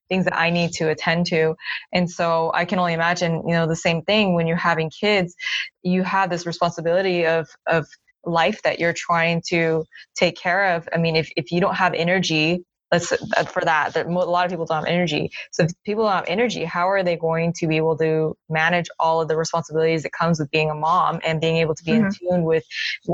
things that I need to attend to. And so I can only imagine, you know, the same thing when you're having kids, you have this responsibility of of life that you're trying to take care of. I mean, if, if you don't have energy let's uh, for that that a lot of people don't have energy so if people don't have energy how are they going to be able to manage all of the responsibilities that comes with being a mom and being able to be mm-hmm. in tune with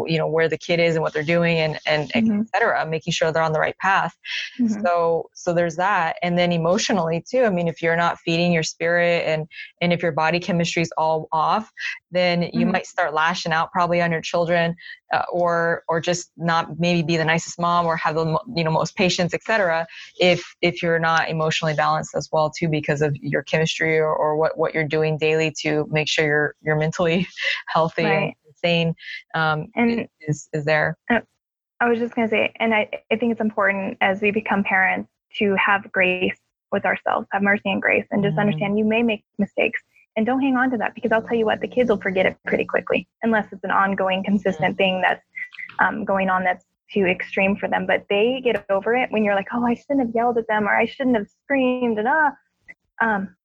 you know where the kid is and what they're doing and and mm-hmm. etc making sure they're on the right path mm-hmm. so so there's that and then emotionally too i mean if you're not feeding your spirit and and if your body chemistry is all off then you mm-hmm. might start lashing out probably on your children uh, or or just not maybe be the nicest mom or have the you know most patience etc if if you're not emotionally balanced as well too because of your chemistry or, or what what you're doing daily to make sure you're you're mentally healthy right. and sane um, and is is there uh, i was just going to say and I, I think it's important as we become parents to have grace with ourselves have mercy and grace and just mm-hmm. understand you may make mistakes and don't hang on to that because I'll tell you what, the kids will forget it pretty quickly unless it's an ongoing, consistent thing that's um, going on that's too extreme for them. But they get over it when you're like, oh, I shouldn't have yelled at them or I shouldn't have screamed and ah. Um,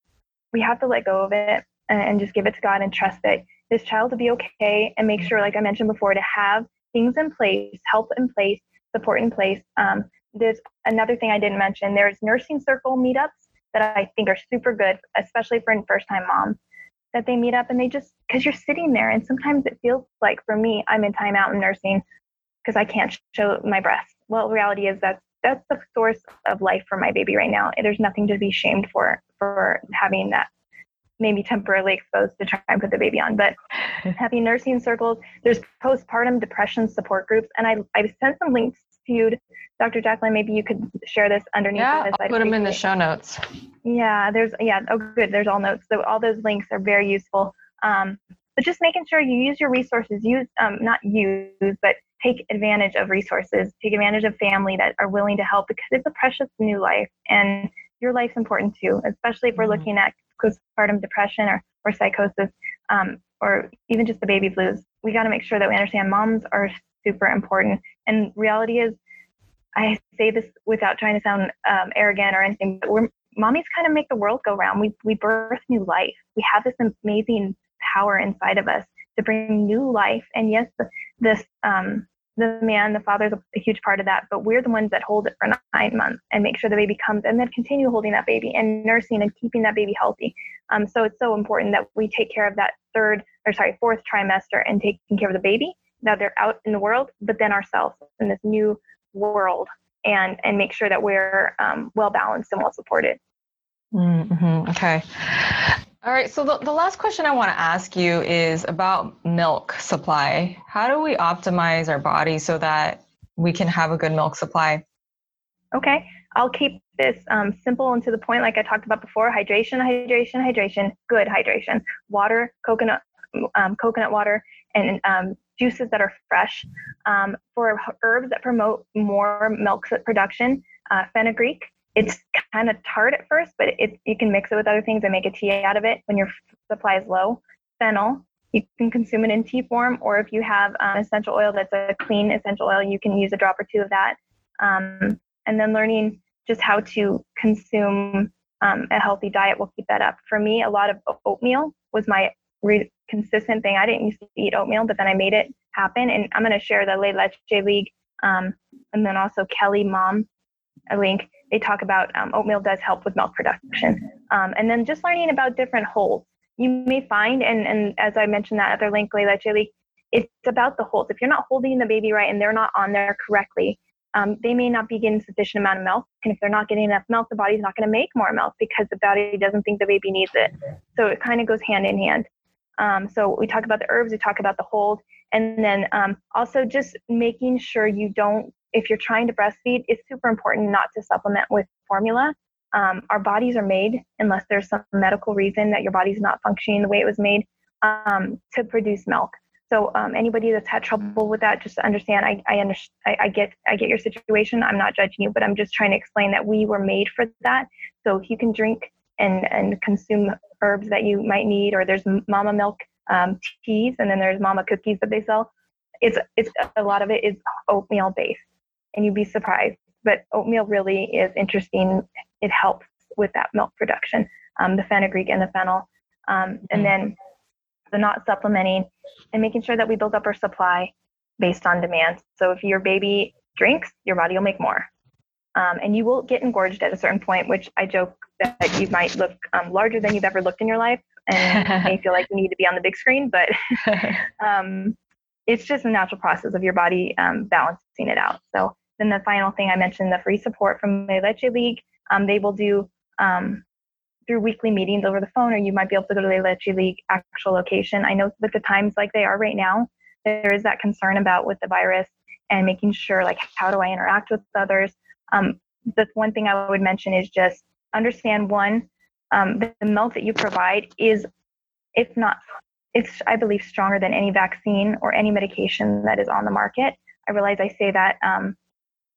we have to let go of it and, and just give it to God and trust that this child will be okay and make sure, like I mentioned before, to have things in place, help in place, support in place. Um, there's another thing I didn't mention. There's nursing circle meetups that I think are super good, especially for first time moms, that they meet up and they just, because you're sitting there and sometimes it feels like for me, I'm in timeout in nursing because I can't show my breast. Well, reality is that that's the source of life for my baby right now. There's nothing to be shamed for, for having that maybe temporarily exposed to try and put the baby on. But having nursing circles, there's postpartum depression support groups, and I I've sent some links to you, Dr. Jacqueline. Maybe you could share this underneath. Yeah, I'll put them in the show notes. Yeah, there's yeah. Oh, good. There's all notes. So all those links are very useful. Um, but just making sure you use your resources. Use um, not use, but take advantage of resources. Take advantage of family that are willing to help because it's a precious new life and your life's important too, especially if we're mm-hmm. looking at postpartum depression or, or psychosis um, or even just the baby blues. We got to make sure that we understand moms are super important. And reality is, I say this without trying to sound um, arrogant or anything, but we're mommies kind of make the world go round. We we birth new life. We have this amazing power inside of us to bring new life. And yes, this um, the man, the father is a, huge part of that, but we're the ones that hold it for nine months and make sure the baby comes and then continue holding that baby and nursing and keeping that baby healthy. Um, so it's so important that we take care of that third or sorry, fourth trimester and taking care of the baby that they're out in the world, but then ourselves in this new world and and make sure that we're um, well balanced and well supported. Mm-hmm. Okay. All right. So the, the last question I want to ask you is about milk supply. How do we optimize our body so that we can have a good milk supply? Okay. I'll keep this um, simple and to the point, like I talked about before hydration, hydration, hydration, good hydration, water, coconut, um, coconut water, and um, juices that are fresh. Um, for herbs that promote more milk production, uh, fenugreek, it's kind of tart at first, but it, you can mix it with other things and make a tea out of it when your supply is low. Fennel, you can consume it in tea form, or if you have um, essential oil that's a clean essential oil, you can use a drop or two of that. Um, and then learning just how to consume um, a healthy diet will keep that up. For me, a lot of oatmeal was my re- consistent thing. I didn't used to eat oatmeal, but then I made it happen. And I'm going to share the La Leche League um, and then also KellyMom a link they talk about um, oatmeal does help with milk production. Um, and then just learning about different holds. You may find, and, and as I mentioned that other link, Leila League, it's about the holds. If you're not holding the baby right and they're not on there correctly, um, they may not be getting sufficient amount of milk. And if they're not getting enough milk, the body's not going to make more milk because the body doesn't think the baby needs it. So it kind of goes hand in hand. Um, so we talk about the herbs, we talk about the hold, and then um, also just making sure you don't if you're trying to breastfeed, it's super important not to supplement with formula. Um, our bodies are made, unless there's some medical reason that your body's not functioning the way it was made, um, to produce milk. So um, anybody that's had trouble with that, just understand. I I, under, I I get I get your situation. I'm not judging you, but I'm just trying to explain that we were made for that. So if you can drink and and consume herbs that you might need, or there's mama milk um, teas, and then there's mama cookies that they sell. It's it's a lot of it is oatmeal based and you'd be surprised. But oatmeal really is interesting. It helps with that milk production, um, the fenugreek and the fennel. Um, and mm-hmm. then the not supplementing and making sure that we build up our supply based on demand. So if your baby drinks, your body will make more. Um, and you will get engorged at a certain point, which I joke that you might look um, larger than you've ever looked in your life and may feel like you need to be on the big screen. But um, it's just a natural process of your body um, balancing it out. So then the final thing I mentioned, the free support from the Leche League. Um, they will do um, through weekly meetings over the phone, or you might be able to go to the Leche League actual location. I know with the times like they are right now, there is that concern about with the virus and making sure like how do I interact with others. Um, the one thing I would mention is just understand one, um, the, the milk that you provide is, if not, it's I believe stronger than any vaccine or any medication that is on the market. I realize I say that um,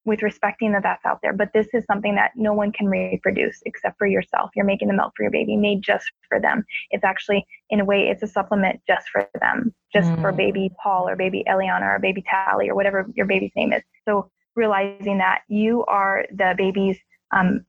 with respecting that that's out there. But this is something that no one can reproduce except for yourself. You're making the milk for your baby, made just for them. It's actually, in a way, it's a supplement just for them, just mm. for baby Paul or baby Eliana or baby Tally or whatever your baby's name is. So realizing that you are the baby's um,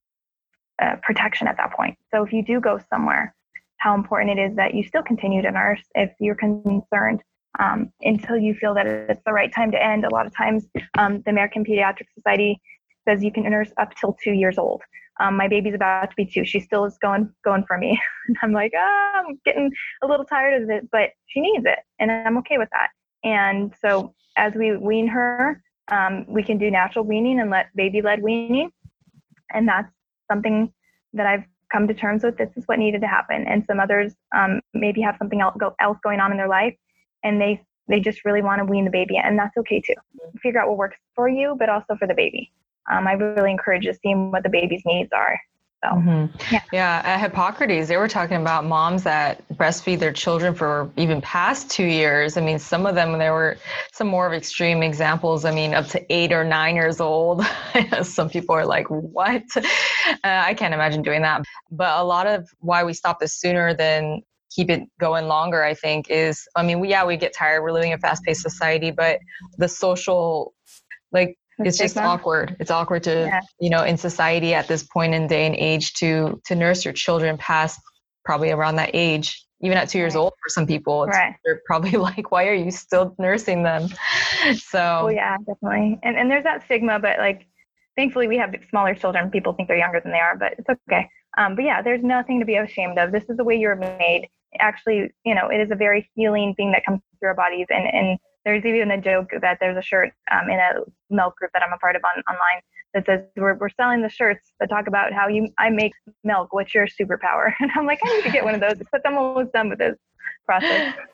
uh, protection at that point. So if you do go somewhere, how important it is that you still continue to nurse if you're concerned um, until you feel that it's the right time to end. A lot of times, um, the American Pediatric Society says you can nurse up till two years old. Um, my baby's about to be two. She still is going going for me. I'm like, oh, I'm getting a little tired of it, but she needs it, and I'm okay with that. And so, as we wean her, um, we can do natural weaning and let baby led weaning, and that's something that I've come to terms with this is what needed to happen. And some others um, maybe have something else, go, else going on in their life and they they just really want to wean the baby and that's okay too. Figure out what works for you, but also for the baby. Um, I really encourage just seeing what the baby's needs are. So, mm-hmm. yeah. yeah, at Hippocrates, they were talking about moms that breastfeed their children for even past two years. I mean, some of them, there were some more of extreme examples. I mean, up to eight or nine years old. some people are like, what? Uh, I can't imagine doing that. But a lot of why we stop this sooner than keep it going longer, I think, is I mean, we, yeah, we get tired. We're living in a fast paced society, but the social, like, it's just awkward. It's awkward to yeah. you know in society at this point in day and age to to nurse your children past probably around that age even at two years right. old for some people right. they're probably like why are you still nursing them? So oh yeah definitely. And and there's that stigma but like thankfully we have smaller children. People think they're younger than they are but it's okay. Um, but yeah there's nothing to be ashamed of. This is the way you're made. Actually you know it is a very healing thing that comes through our bodies and and there's even a joke that there's a shirt um, in a milk group that I'm a part of on, online that says we're, we're selling the shirts that talk about how you I make milk. What's your superpower? And I'm like, I need to get one of those But I'm almost done with this process.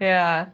Yeah.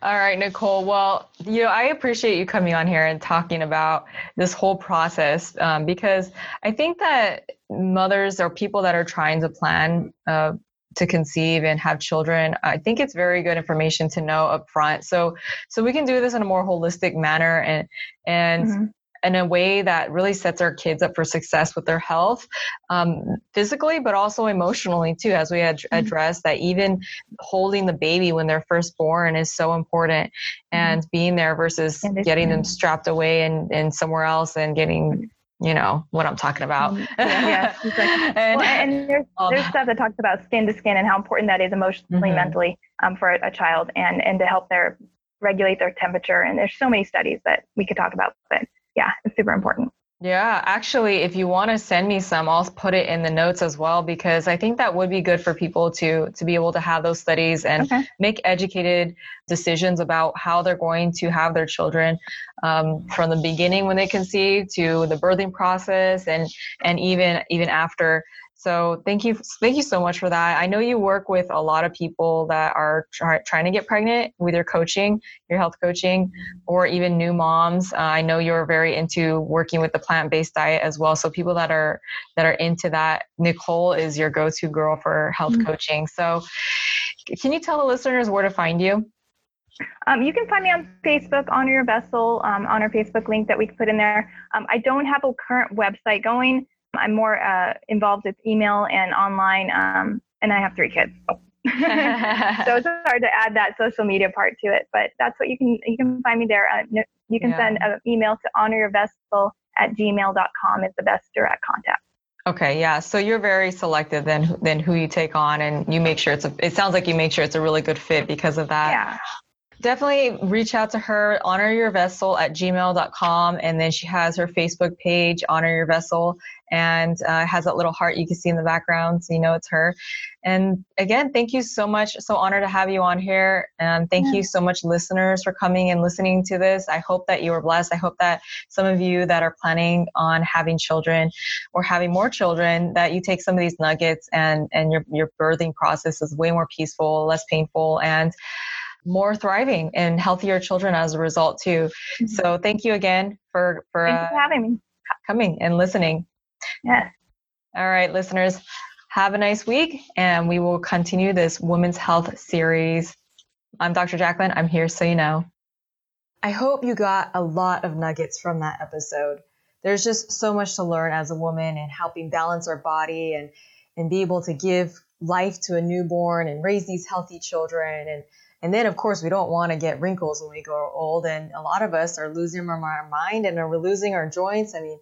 All right, Nicole. Well, you know, I appreciate you coming on here and talking about this whole process um, because I think that mothers or people that are trying to plan uh, to conceive and have children i think it's very good information to know up front so so we can do this in a more holistic manner and and mm-hmm. in a way that really sets our kids up for success with their health um, physically but also emotionally too as we had mm-hmm. addressed that even holding the baby when they're first born is so important mm-hmm. and mm-hmm. being there versus getting them strapped away and, and somewhere else and getting you know what I'm talking about. Mm, yeah, yeah and, well, and there's, there's stuff that talks about skin to skin and how important that is emotionally, mm-hmm. mentally um, for a, a, child, and and to help their regulate their temperature. And there's so many studies that we could talk about, but yeah, it's super important. Yeah, actually, if you want to send me some, I'll put it in the notes as well because I think that would be good for people to to be able to have those studies and okay. make educated decisions about how they're going to have their children um, from the beginning when they conceive to the birthing process and and even even after. So thank you, thank you so much for that. I know you work with a lot of people that are try, trying to get pregnant with your coaching, your health coaching, or even new moms. Uh, I know you're very into working with the plant-based diet as well. So people that are that are into that, Nicole is your go-to girl for health mm-hmm. coaching. So can you tell the listeners where to find you? Um, you can find me on Facebook, Honor Your Vessel, um, on our Facebook link that we put in there. Um, I don't have a current website going. I'm more uh, involved with email and online, um, and I have three kids. so it's hard to add that social media part to it, but that's what you can you can find me there. Uh, you can yeah. send an email to honoryourvessel at gmail.com is the best direct contact. Okay, yeah. So you're very selective then then who you take on and you make sure it's a it sounds like you make sure it's a really good fit because of that. Yeah definitely reach out to her honor your vessel at gmail.com and then she has her facebook page honor your vessel and uh, has that little heart you can see in the background so you know it's her and again thank you so much so honored to have you on here and thank yeah. you so much listeners for coming and listening to this i hope that you were blessed i hope that some of you that are planning on having children or having more children that you take some of these nuggets and and your your birthing process is way more peaceful less painful and more thriving and healthier children as a result too. Mm-hmm. So thank you again for for, uh, for having me, coming and listening. Yes. All right, listeners, have a nice week, and we will continue this women's health series. I'm Dr. Jacqueline. I'm here so you know. I hope you got a lot of nuggets from that episode. There's just so much to learn as a woman and helping balance our body and and be able to give life to a newborn and raise these healthy children and and then, of course, we don't want to get wrinkles when we grow old. And a lot of us are losing our mind and are losing our joints. I mean,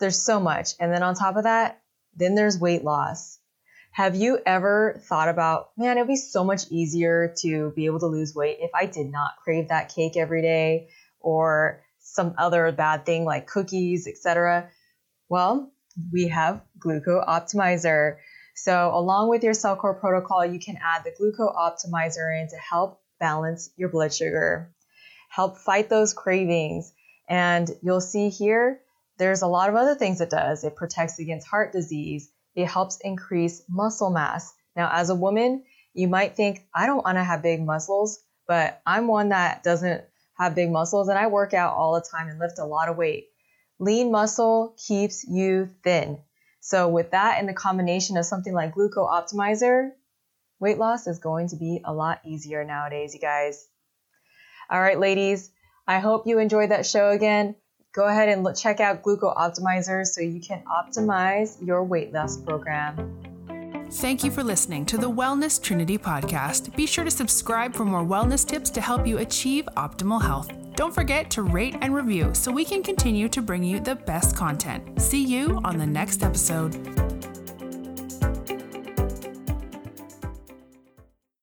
there's so much. And then on top of that, then there's weight loss. Have you ever thought about, man, it'd be so much easier to be able to lose weight if I did not crave that cake every day or some other bad thing like cookies, etc. Well, we have Gluco Optimizer. So along with your CellCore protocol, you can add the Gluco Optimizer in to help balance your blood sugar, help fight those cravings. And you'll see here, there's a lot of other things it does. It protects against heart disease. it helps increase muscle mass. Now, as a woman, you might think, I don't want to have big muscles, but I'm one that doesn't have big muscles and I work out all the time and lift a lot of weight. Lean muscle keeps you thin. So, with that and the combination of something like Gluco Optimizer, weight loss is going to be a lot easier nowadays, you guys. All right, ladies, I hope you enjoyed that show again. Go ahead and look, check out Gluco Optimizer so you can optimize your weight loss program. Thank you for listening to the Wellness Trinity podcast. Be sure to subscribe for more wellness tips to help you achieve optimal health. Don't forget to rate and review so we can continue to bring you the best content. See you on the next episode.